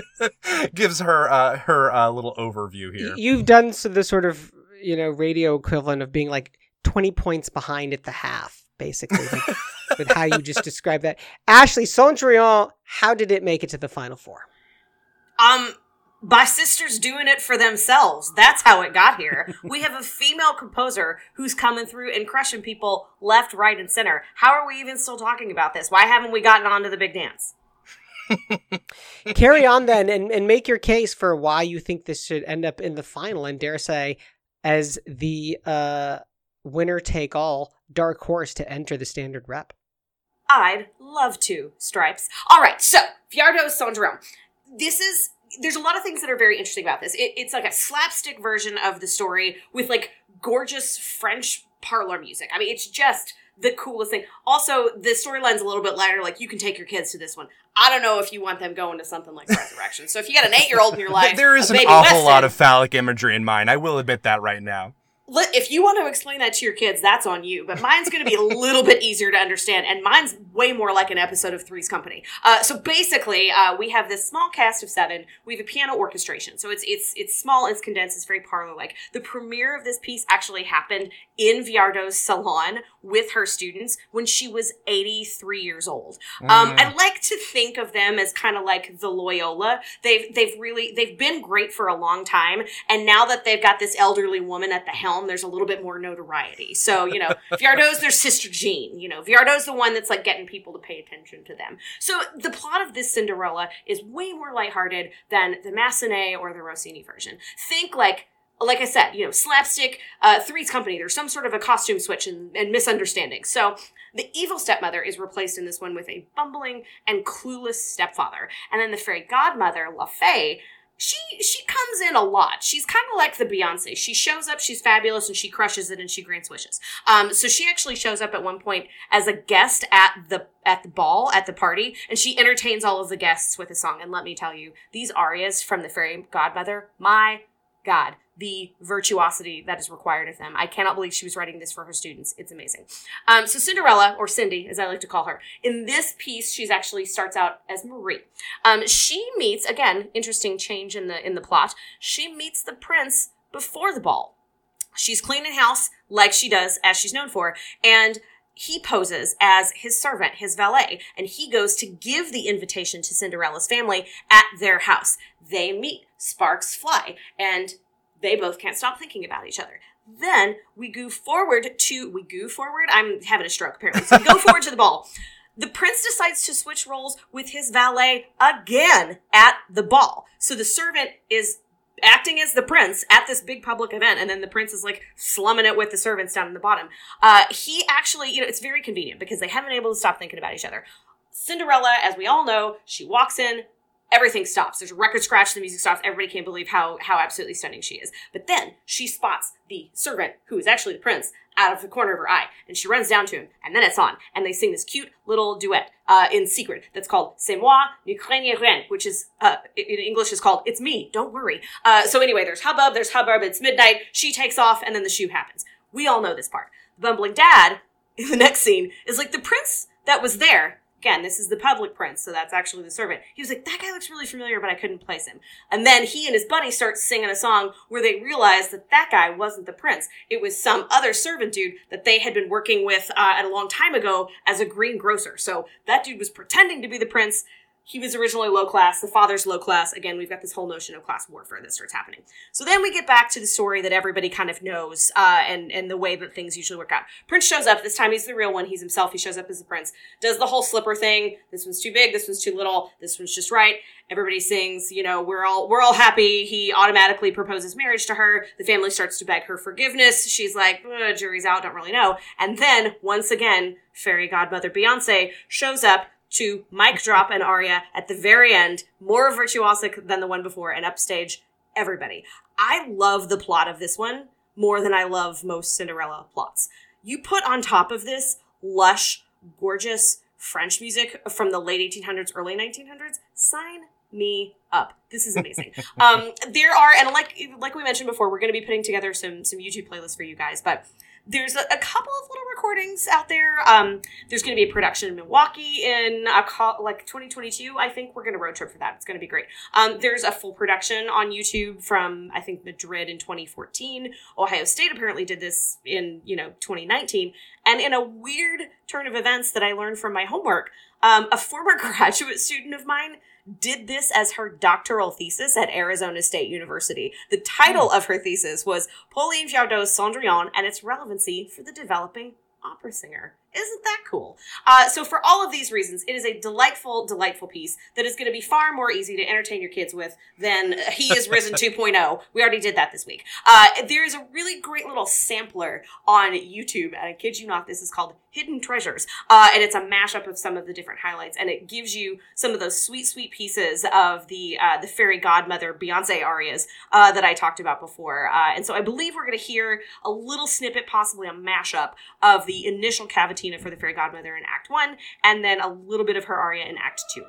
[LAUGHS] gives her uh, her uh, little overview here. You've done so the sort of you know radio equivalent of being like twenty points behind at the half, basically, with, [LAUGHS] with how you just described that. Ashley Cendrillon, how did it make it to the final four? Um, by sisters doing it for themselves. That's how it got here. we have a female composer who's coming through and crushing people left, right, and center. How are we even still talking about this? Why haven't we gotten on to the big dance? Carry on then and, and make your case for why you think this should end up in the final and dare say as the uh, winner take all dark horse to enter the standard rep. I'd love to, Stripes. All right, so Viardot Cendrillon. This is there's a lot of things that are very interesting about this. It, it's like a slapstick version of the story with like gorgeous French parlor music. I mean, it's just the coolest thing. Also, the storyline's a little bit lighter. Like you can take your kids to this one. I don't know if you want them going to something like Resurrection. so if you got an eight year old in your life, there is a an awful Weston, lot of phallic imagery in mine. I will admit that right now. If you want to explain that to your kids, that's on you. But mine's going to be a [LAUGHS] little bit easier to understand, and mine's way more like an episode of Three's Company. Uh, so basically, uh, we have this small cast of seven. We have a piano orchestration, so it's it's it's small, it's condensed, it's very parlor like. The premiere of this piece actually happened in Viardot's salon with her students when she was 83 years old. Um, I like to think of them as kind of like the Loyola. They've they've really they've been great for a long time, and now that they've got this elderly woman at the helm, there's a little bit more notoriety. So you know, Viardot's their sister Jean. You know, Viardot's the one that's like getting people to pay attention to them. So the plot of this Cinderella is way more lighthearted than the Massenet or the Rossini version. Think like like I said, you know, slapstick, uh, Three's Company. There's some sort of a costume switch and, and misunderstanding. So the evil stepmother is replaced in this one with a bumbling and clueless stepfather, and then the fairy godmother, La Fée. She she comes in a lot. She's kind of like the Beyonce. She shows up, she's fabulous, and she crushes it, and she grants wishes. Um, so she actually shows up at one point as a guest at the at the ball at the party, and she entertains all of the guests with a song. And let me tell you, these arias from the fairy godmother, my God, the virtuosity that is required of them. I cannot believe she was writing this for her students. It's amazing. Um, so Cinderella, or Cindy, as I like to call her, in this piece, she's actually starts out as Marie. Um, she meets again, interesting change in the in the plot. She meets the prince before the ball. She's cleaning house like she does, as she's known for, and he poses as his servant, his valet, and he goes to give the invitation to Cinderella's family at their house. They meet, sparks fly, and they both can't stop thinking about each other. Then we go forward to we go forward. I'm having a stroke apparently. So we go forward to the ball. The prince decides to switch roles with his valet again at the ball. So the servant is acting as the prince at this big public event, and then the prince is like slumming it with the servants down in the bottom. Uh, he actually, you know, it's very convenient because they haven't been able to stop thinking about each other. Cinderella, as we all know, she walks in, everything stops. There's a record scratch, the music stops. Everybody can't believe how how absolutely stunning she is. But then she spots the servant, who is actually the prince, out of the corner of her eye, and she runs down to him, and then it's on, and they sing this cute little duet uh, in secret that's called "C'est moi, ne craignez rien," which is uh, in English is called "It's me, don't worry." Uh, so anyway, there's hubbub, there's hubbub. It's midnight. She takes off, and then the shoe happens. We all know this part. The bumbling dad in the next scene is like the prince that was there again, this is the public prince, so that's actually the servant. He was like, that guy looks really familiar, but I couldn't place him. And then he and his buddy start singing a song where they realize that that guy wasn't the prince. It was some other servant dude that they had been working with uh, at a long time ago as a greengrocer. So that dude was pretending to be the prince. He was originally low class. The father's low class. Again, we've got this whole notion of class warfare that starts happening. So then we get back to the story that everybody kind of knows, uh, and and the way that things usually work out. Prince shows up. This time he's the real one. He's himself. He shows up as the prince. Does the whole slipper thing. This one's too big. This one's too little. This one's just right. Everybody sings. You know, we're all we're all happy. He automatically proposes marriage to her. The family starts to beg her forgiveness. She's like, "Uh, jury's out. Don't really know. And then once again, fairy godmother Beyonce shows up to mic drop an aria at the very end, more virtuosic than the one before, and upstage everybody. I love the plot of this one more than I love most Cinderella plots. You put on top of this lush, gorgeous French music from the late 1800s, early 1900s, sign me up. This is amazing. [LAUGHS] um, there are, and like like we mentioned before, we're going to be putting together some some YouTube playlists for you guys, but there's a, a couple of little recordings out there. Um, there's going to be a production in Milwaukee in a call, like 2022. I think we're going to road trip for that. It's going to be great. Um, there's a full production on YouTube from I think Madrid in 2014. Ohio State apparently did this in you know 2019. And in a weird turn of events that I learned from my homework, um, a former [LAUGHS] graduate student of mine did this as her doctoral thesis at Arizona State University. The title hmm. of her thesis was Pauline Viardot's Cendrillon and its relevancy for the developing opera singer. Isn't that cool? Uh, so, for all of these reasons, it is a delightful, delightful piece that is going to be far more easy to entertain your kids with than He is Risen [LAUGHS] 2.0. We already did that this week. Uh, there is a really great little sampler on YouTube, and I kid you not, this is called Hidden Treasures. Uh, and it's a mashup of some of the different highlights, and it gives you some of those sweet, sweet pieces of the uh, the fairy godmother Beyonce arias uh, that I talked about before. Uh, and so, I believe we're going to hear a little snippet, possibly a mashup, of the initial cavity for the fairy godmother in Act One, and then a little bit of her aria in Act Two.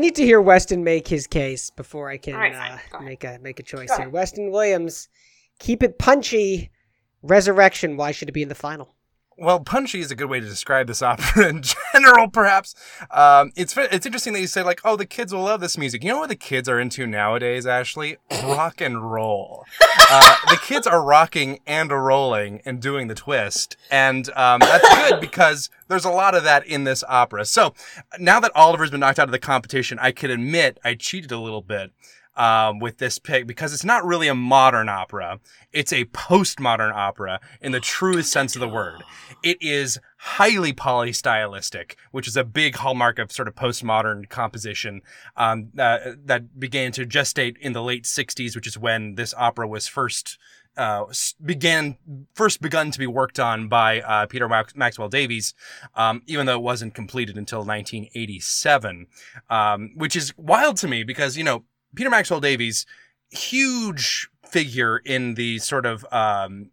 Need to hear Weston make his case before I can right, uh, make a make a choice Go here. ahead. Weston Williams, keep it punchy. Resurrection. Why should it be in the final? Well, punchy is a good way to describe this [LAUGHS] opera in general, perhaps. Um, it's it's interesting that you say like, oh, the kids will love this music. You know what the kids are into nowadays, Ashley? [LAUGHS] Rock and roll. Uh, the kids are rocking and rolling and doing the twist, and um, that's good [LAUGHS] because there's a lot of that in this opera. So now that Oliver's been knocked out of the competition, I can admit I cheated a little bit um, with this pick because it's not really a modern opera. It's a postmodern opera in the truest sense of the word. It is highly polystylistic, which is a big hallmark of sort of postmodern composition um, uh, that began to gestate in the late 60s, which is when this opera was first uh, began first begun to be worked on by uh, Peter Max- Maxwell Davies, um, even though it wasn't completed until 1987, um, which is wild to me because you know Peter Maxwell Davies, huge figure in the sort of um,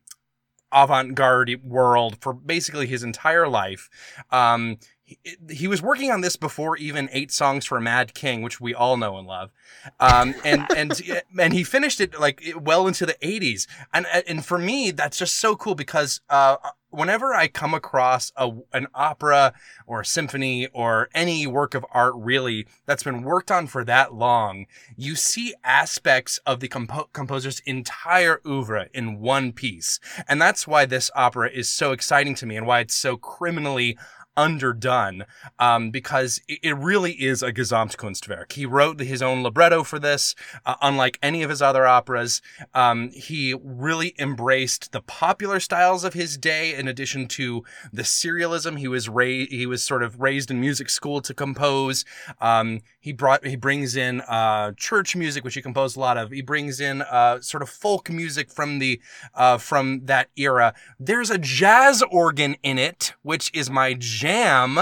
avant-garde world for basically his entire life. Um, he, he was working on this before even Eight Songs for a Mad King, which we all know and love. Um, and, [LAUGHS] and, and he finished it like well into the 80s. And, and for me, that's just so cool because, uh, whenever I come across a, an opera or a symphony or any work of art really that's been worked on for that long, you see aspects of the compo- composer's entire oeuvre in one piece. And that's why this opera is so exciting to me and why it's so criminally underdone um, because it, really is a Gesamtkunstwerk. He wrote his own libretto for this, uh, unlike any of his other operas. Um, he really embraced the popular styles of his day, in addition to the serialism. He was raised, he was sort of raised in music school to compose. Um, he brought, he brings in uh, church music, which he composed a lot of. He brings in uh, sort of folk music from the uh, from that era. There's a jazz organ in it, which is my jam,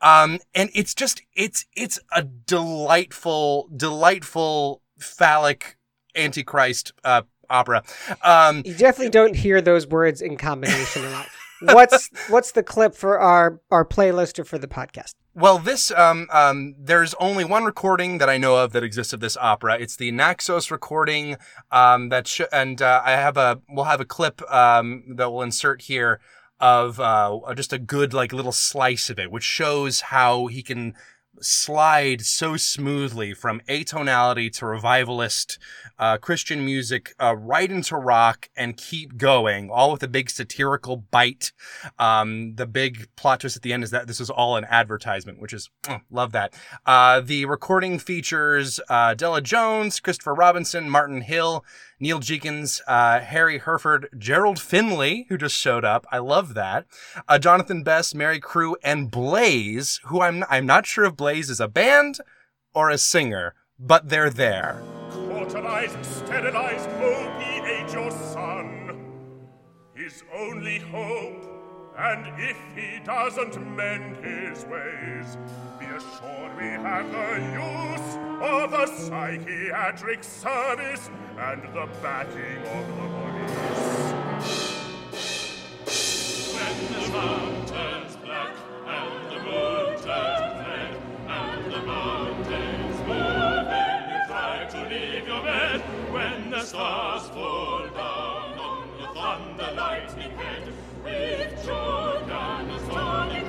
um, and it's just it's it's a delightful, delightful phallic antichrist uh, opera. Um, You definitely don't hear those words in combination a lot. What's what's the clip for our our playlist or for the podcast? Well, this um um there's only one recording that I know of that exists of this opera. It's the Naxos recording um that sh- and uh, I have a we'll have a clip um that we'll insert here of uh just a good like little slice of it which shows how he can slide so smoothly from atonality to revivalist uh, Christian music uh, right into rock and keep going, all with a big satirical bite. Um, the big plot twist at the end is that this is all an advertisement, which is oh, love that. Uh, the recording features uh, Della Jones, Christopher Robinson, Martin Hill, Neil Jenkins, uh, Harry Herford, Gerald Finley, who just showed up. I love that. Uh, Jonathan Best, Mary Crew, and Blaze, who I'm I'm not sure if Blaze is a band or a singer, but they're there. Cauterize, sterilize, opiate your son. His only hope, and if he doesn't mend his ways, be assured we have the use of a psychiatric service and the backing of the police. When the sun turns black and the moon turns red and the mountains move and you try to leave your bed when the stars fall down on your thunder lightning head with Jordan Sonic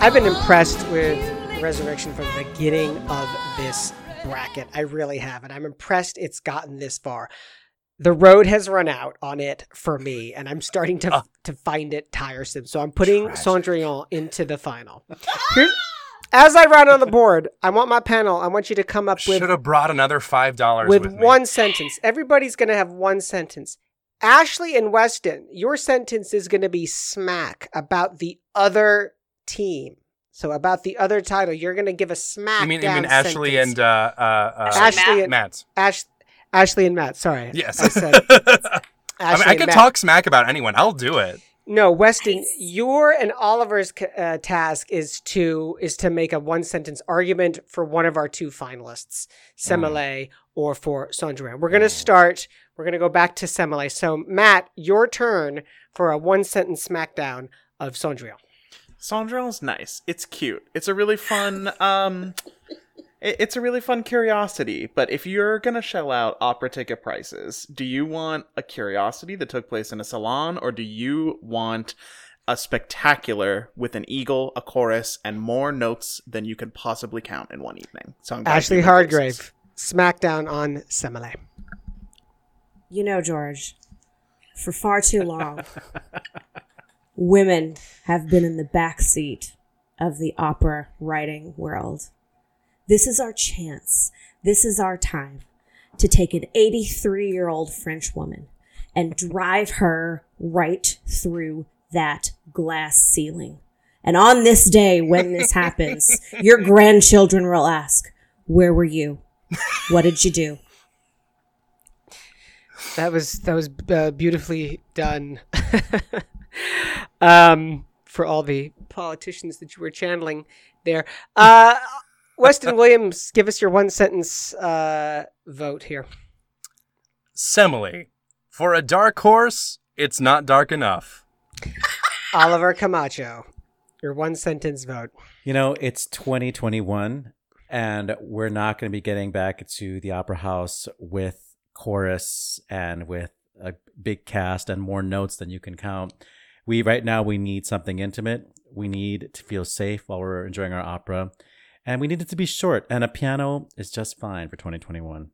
I've been impressed with Resurrection from the beginning of this bracket. I really have. And I'm impressed it's gotten this far. The road has run out on it for me, and I'm starting to ah. to find it tiresome. So I'm putting Tragic. Cendrillon into the final. As I write on the board, I want my panel. I want you to come up with Should have brought another five dollars with with, one sentence. Everybody's going to have one sentence. Ashley and Weston, your sentence is going to be smack about the other team. So about the other title, you're going to give a smack. You mean you mean Ashley sentence. and uh, uh, uh, Ashley and Matt? Ash, Ashley and Matt. Sorry, Yes. I said [LAUGHS] I, mean, I and can Matt. talk smack about anyone. I'll do it. No, Weston, your and Oliver's uh, task is to is to make a one sentence argument for one of our two finalists, Semele or for Cendrillon. We're gonna start. We're gonna go back to Semele. So, Matt, your turn for a one sentence smackdown of Cendrillon. Cendrillon's nice. It's cute. It's a really fun um it- it's a really fun curiosity, but if you're going to shell out opera ticket prices, do you want a curiosity that took place in a salon or do you want a spectacular with an eagle, a chorus, and more notes than you could possibly count in one evening? So I'm Ashley you made choices. Hardgrave, smackdown on Semele. You know, George, for far too long, [LAUGHS] women have been in the back seat of the opera writing world. This is our chance. This is our time to take an 83 year old French woman and drive her right through that glass ceiling. And on this day, when this [LAUGHS] happens, your grandchildren will ask, Where were you? What did you do? That was that was uh, beautifully done. [LAUGHS] um, for all the politicians that you were channeling there, uh, Weston [LAUGHS] Williams, give us your one sentence uh, vote here. Semele. For a dark horse, it's not dark enough. [LAUGHS] Oliver Camacho, your one sentence vote. You know, it's 2021, and we're not going to be getting back to the opera house with chorus and with a big cast and more notes than you can count. We right now we need something intimate. We need to feel safe while we're enjoying our opera, and we need it to be short. And a piano is just fine for 2021.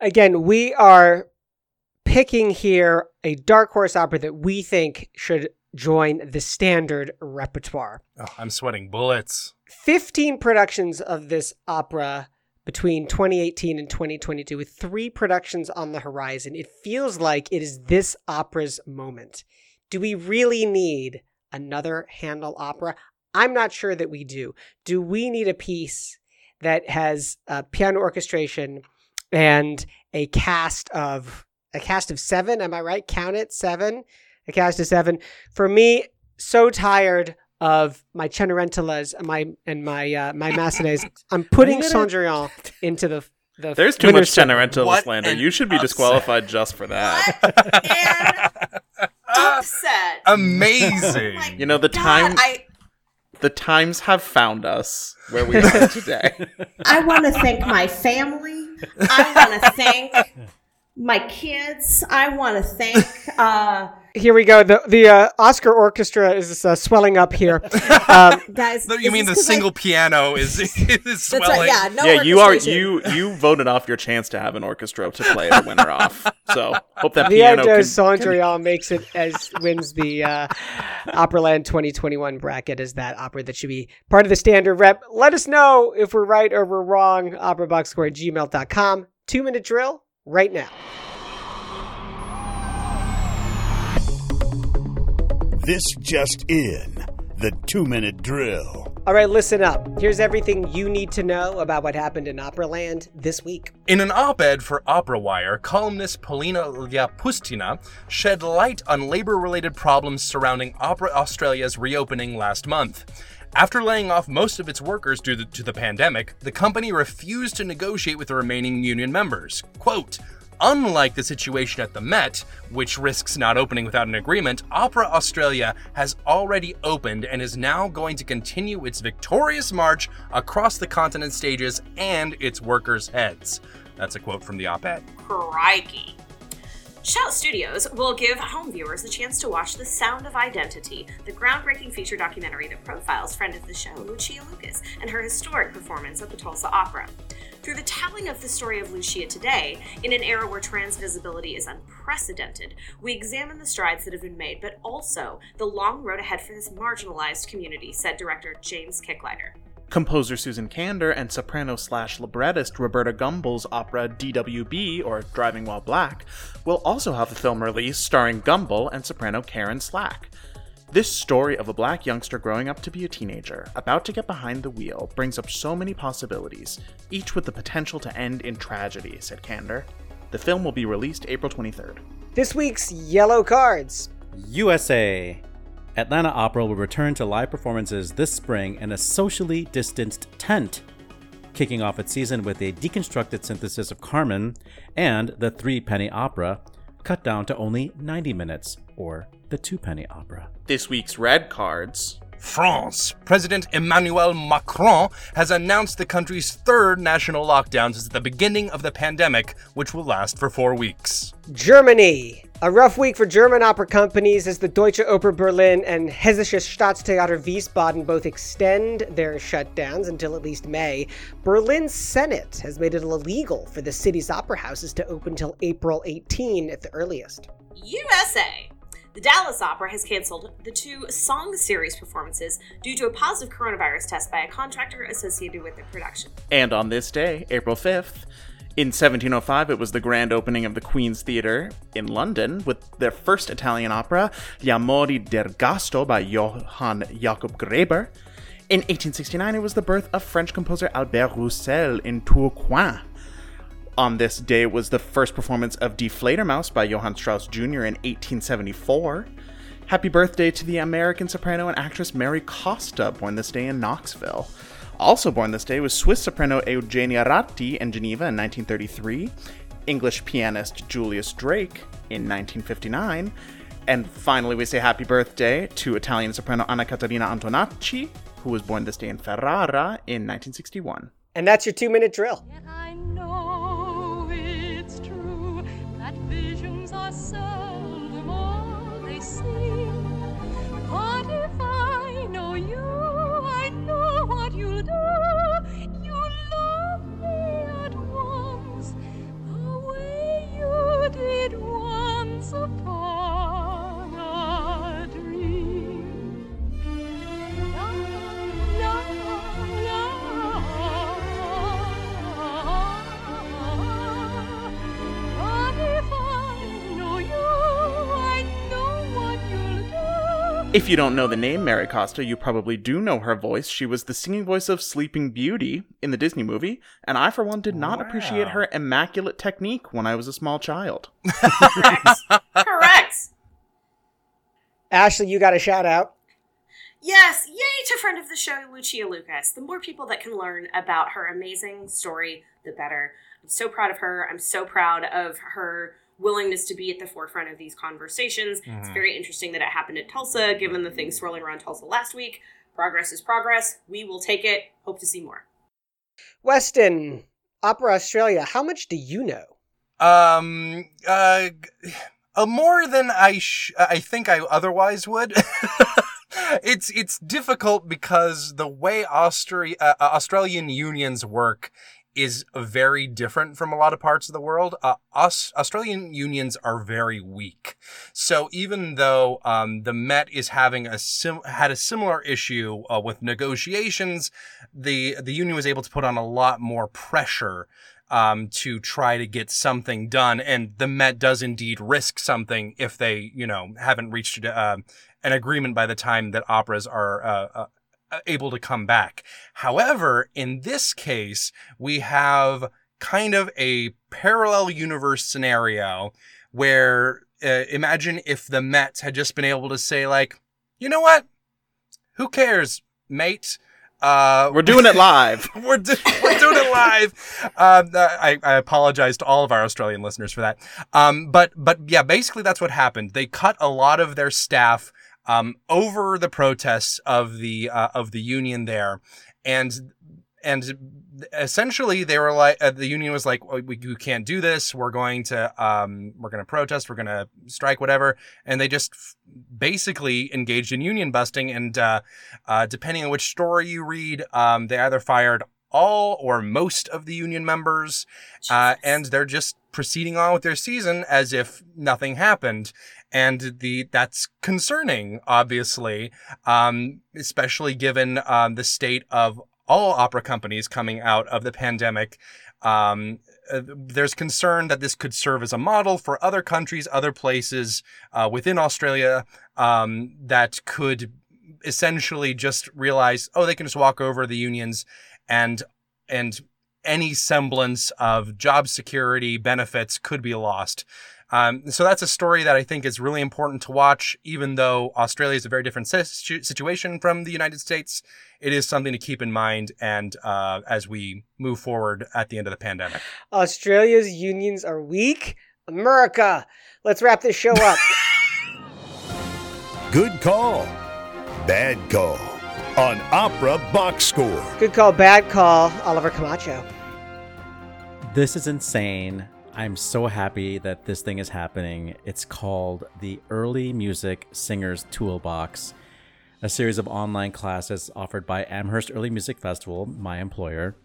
Again, we are picking here a dark horse opera that we think should join the standard repertoire. Oh, I'm sweating bullets. 15 productions of this opera between 2018 and 2022, with three productions on the horizon. It feels like it is this opera's moment. Do we really need another Handel opera? I'm not sure that we do. Do we need a piece that has uh, piano orchestration and a cast of a cast of seven? Am I right? Count it, seven. A cast of seven. For me, so tired of my Cenerentolas and my and my uh, my Massenets. [LAUGHS] I'm putting Are you Cendrillon [LAUGHS] into the the There's too much circle. Cenerentola What slander. You should be upset. disqualified just for that. [LAUGHS] And upset. Amazing. [LAUGHS] My You know, the God, time I the times have found us where we are [LAUGHS] today. I want to thank my family. I want to thank my kids. I want to thank. [LAUGHS] Uh, Here we go. The the uh, Oscar orchestra is uh, swelling up here. [LAUGHS] Um, guys, you mean the this 'cause I- single piano is [LAUGHS] is That's swelling? right. Yeah, no. yeah, you are you you voted off your chance to have an orchestra to play the winner off. So hope that the piano Edo can, makes it as wins the uh, Operaland 2021 bracket as that opera that should be part of the standard rep. Let us know if we're right or we're wrong. Opera OperaBoxScore at gmail.com. Two minute drill right now. This just in. The two minute drill. All right, listen up. Here's everything you need to know about what happened in Operaland this week. In an op-ed for Opera Wire, columnist Polina Lyapustina shed light on labor-related problems surrounding Opera Australia's reopening last month. After laying off most of its workers due to the pandemic, the company refused to negotiate with the remaining union members. Quote, Unlike the situation at the Met, which risks not opening without an agreement, Opera Australia has already opened and is now going to continue its victorious march across the continent stages and its workers' heads. That's a quote from the op ed. Crikey. Shout Studios will give home viewers a chance to watch The Sound of Identity, the groundbreaking feature documentary that profiles friend of the show, Lucia Lucas, and her historic performance at the Tulsa Opera. Through the telling of the story of Lucia today, in an era where trans visibility is unprecedented, we examine the strides that have been made, but also the long road ahead for this marginalized community, said director James Kicklighter. Composer Susan Kander and soprano slash librettist Roberta Gumbel's opera DWB, or Driving While Black, will also have a film release starring Gumbel and soprano Karen Slack. This story of a black youngster growing up to be a teenager, about to get behind the wheel, brings up so many possibilities, each with the potential to end in tragedy, said Kander. The film will be released April 23rd. This week's Yellow Cards. USA. Atlanta Opera will return to live performances this spring in a socially distanced tent, kicking off its season with a deconstructed synthesis of Carmen and the three penny opera, cut down to only 90 minutes, or the two penny opera. This week's red cards. France. President Emmanuel Macron has announced the country's third national lockdown since the beginning of the pandemic, which will last for four weeks. Germany. A rough week for German opera companies as the Deutsche Oper Berlin and Hessisches Staatstheater Wiesbaden both extend their shutdowns until at least May. Berlin's Senate has made it illegal for the city's opera houses to open till April 18 at the earliest. USA. The Dallas Opera has canceled the two song series performances due to a positive coronavirus test by a contractor associated with the production. And on this day, April 5th, in 1705, it was the grand opening of the Queen's Theatre in London with their first Italian opera, Gli Amori d'Ergasto by Johann Jakob Greber. In 1869, it was the birth of French composer Albert Roussel in Tourcoing. On this day was the first performance of Die Fledermaus by Johann Strauss Jr. in 1874. Happy birthday to the American soprano and actress Mary Costa, born this day in Knoxville. Also born this day was Swiss soprano Eugenia Ratti in Geneva in 1933, English pianist Julius Drake in 1959, and finally we say happy birthday to Italian soprano Anna Caterina Antonacci, who was born this day in Ferrara in 1961. And that's your two minute drill. Yet I know it's true that visions are seldom all they seem. But if I know you, I know what you'll do. You'll love me at once, the way you did once upon If you don't know the name Mary Costa, you probably do know her voice. She was the singing voice of Sleeping Beauty in the Disney movie, and I, for one, did not appreciate her immaculate technique when I was a small child. [LAUGHS] Correct. Correct. Ashley, you got a shout out. Yes, yay to friend of the show, Lucia Lucas. The more people that can learn about her amazing story, the better. I'm so proud of her. I'm so proud of her willingness to be at the forefront of these conversations. It's Mhm. very interesting that it happened at Tulsa, given the things swirling around Tulsa last week. Progress is progress. We will take it. Hope to see more. Weston, Opera Australia, how much do you know? Um, uh, uh, more than I sh- I think I otherwise would. [LAUGHS] it's it's difficult because the way Austria uh, Australian unions work is very different from a lot of parts of the world. Uh, Aus- Australian unions are very weak. So even though um, the Met is having a sim- had a similar issue uh, with negotiations, the the union was able to put on a lot more pressure um, to try to get something done. And the Met does indeed risk something if they, you know, haven't reached uh, an agreement by the time that operas are uh, uh, able to come back. However, in this case, we have kind of a parallel universe scenario where uh, imagine if the Met had just been able to say, like, you know what? Who cares, mate? Uh, We're doing it [LAUGHS] live. we're, do- we're doing it live. [LAUGHS] Um, uh, I, I apologize to all of our Australian listeners for that. Um, but but yeah, basically that's what happened. They cut a lot of their staff um, over the protests of the uh, of the union there, and and essentially they were like uh, the union was like "Oh, we, we can't do this. We're going to um we're going to protest. We're going to strike whatever. And they just f- basically engaged in union busting and uh, uh depending on which story you read um they either fired all or most of the union members uh, and they're just proceeding on with their season as if nothing happened and the that's concerning obviously um especially given um the state of all opera companies coming out of the pandemic. Um uh, there's concern that this could serve as a model for other countries other places uh, within australia um that could essentially just realize oh they can just walk over the unions and and any semblance of job security benefits could be lost. Um, so that's a story that I think is really important to watch, even though Australia is a very different situ- situation from the United States. It is something to keep in mind, and uh, as we move forward at the end of the pandemic. Australia's unions are weak. America. Let's wrap this show up. [LAUGHS] Good call. Bad call. On Opera Box Score. Good call, bad call, Oliver Camacho. This is insane. I'm so happy that this thing is happening. It's called the Early Music Singers Toolbox, a series of online classes offered by Amherst Early Music Festival, my employer.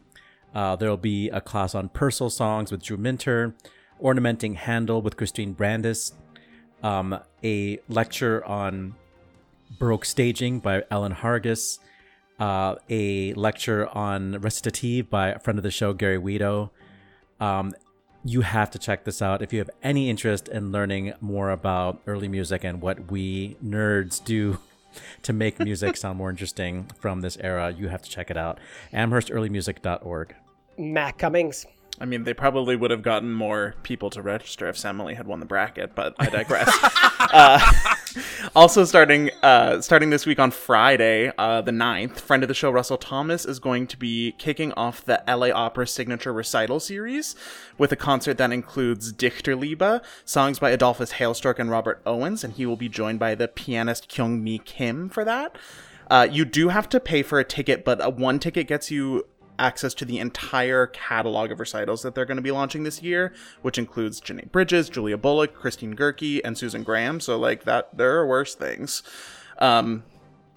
Uh, there will be a class on Purcell songs with Drew Minter, ornamenting Handel with Christine Brandes, um, a lecture on Baroque staging by Ellen Hargis, uh, a lecture on recitative by a friend of the show, Gary Wedow. Um, you have to check this out if you have any interest in learning more about early music and what we nerds do [LAUGHS] to make music sound more interesting from this era. You have to check it out. AmherstEarlyMusic.org. Matt Cummings. I mean, they probably would have gotten more people to register if Semele had won the bracket, but I digress. [LAUGHS] uh, [LAUGHS] also, starting uh, starting this week on Friday, uh, the 9th, friend of the show Russell Thomas is going to be kicking off the LA Opera Signature Recital Series with a concert that includes Dichterliebe, songs by Adolphus Hailstork and Robert Owens, and he will be joined by the pianist Kyung Mi Kim for that. Uh, you do have to pay for a ticket, but uh, one ticket gets you access to the entire catalog of recitals that they're going to be launching this year, which includes Janai Brugger, Julia Bullock, Christine Goerke, and Susan Graham. So like that, there are worse things. Um,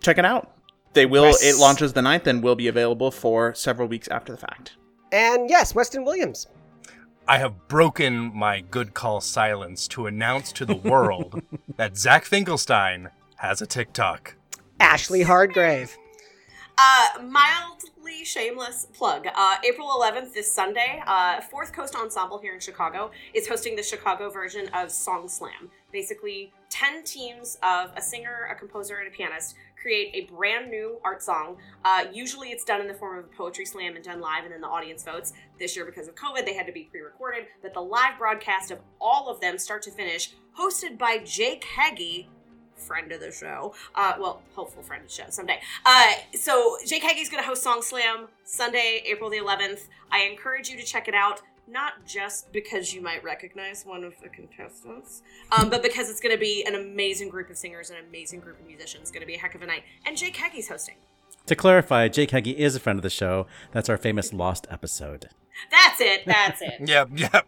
check it out. They will. Yes. It launches the 9th and will be available for several weeks after the fact. And yes, Weston Williams. I have broken my good call silence to announce to the world [LAUGHS] that Zach Finkelstein has a TikTok. Ashley Hardgrave. Uh, shameless plug. Uh, April 11th, this Sunday, uh, Fourth Coast Ensemble here in Chicago is hosting the Chicago version of Song Slam. basically 10 teams of a singer, a composer, and a pianist create a brand new art song. Uh, usually it's done in the form of a poetry slam and done live, and then the audience votes. This year, because of COVID, they had to be pre recorded, but the live broadcast of all of them, start to finish, hosted by Jake Heggie. Friend of the show, uh, well, hopeful friend of the show someday. Uh, so Jake Heggie's going to host Song Slam Sunday, April the 11th. I encourage you to check it out not just because you might recognize one of the contestants, um, but because it's going to be an amazing group of singers, an amazing group of musicians. It's going to be a heck of a night. And Jake Heggie's hosting. To clarify, Jake Heggie is a friend of the show. That's our famous Lost episode. That's it. That's it. [LAUGHS] Yep, yep.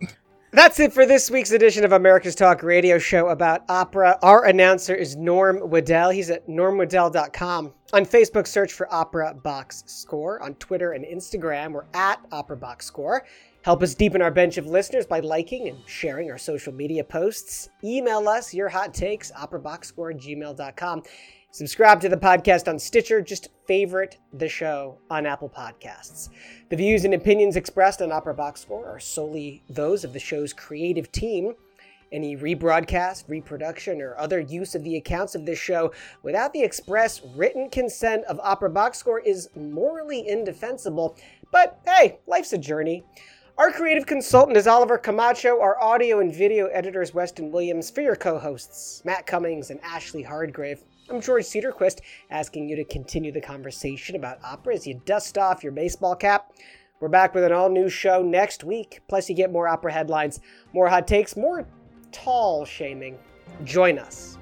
That's it for this week's edition of America's Talk radio show about opera. Our announcer is Norm Waddell. He's at normwaddell.com. On Facebook, search for Opera Box Score. On Twitter and Instagram, we're at Opera Box Score. Help us deepen our bench of listeners by liking and sharing our social media posts. Email us your hot takes, operaboxscore at gmail.com. Subscribe to the podcast on Stitcher. Just favorite the show on Apple Podcasts. The views and opinions expressed on Opera Box Score are solely those of the show's creative team. Any rebroadcast, reproduction, or other use of the accounts of this show without the express written consent of Opera Box Score is morally indefensible. But hey, life's a journey. Our creative consultant is Oliver Camacho. Our audio and video editor is Weston Williams. For your co hosts, Matt Cummings and Ashley Hardgrave, I'm George Cederquist, asking you to continue the conversation about opera as you dust off your baseball cap. We're back with an all new show next week. Plus, you get more opera headlines, more hot takes, more tall shaming. Join us.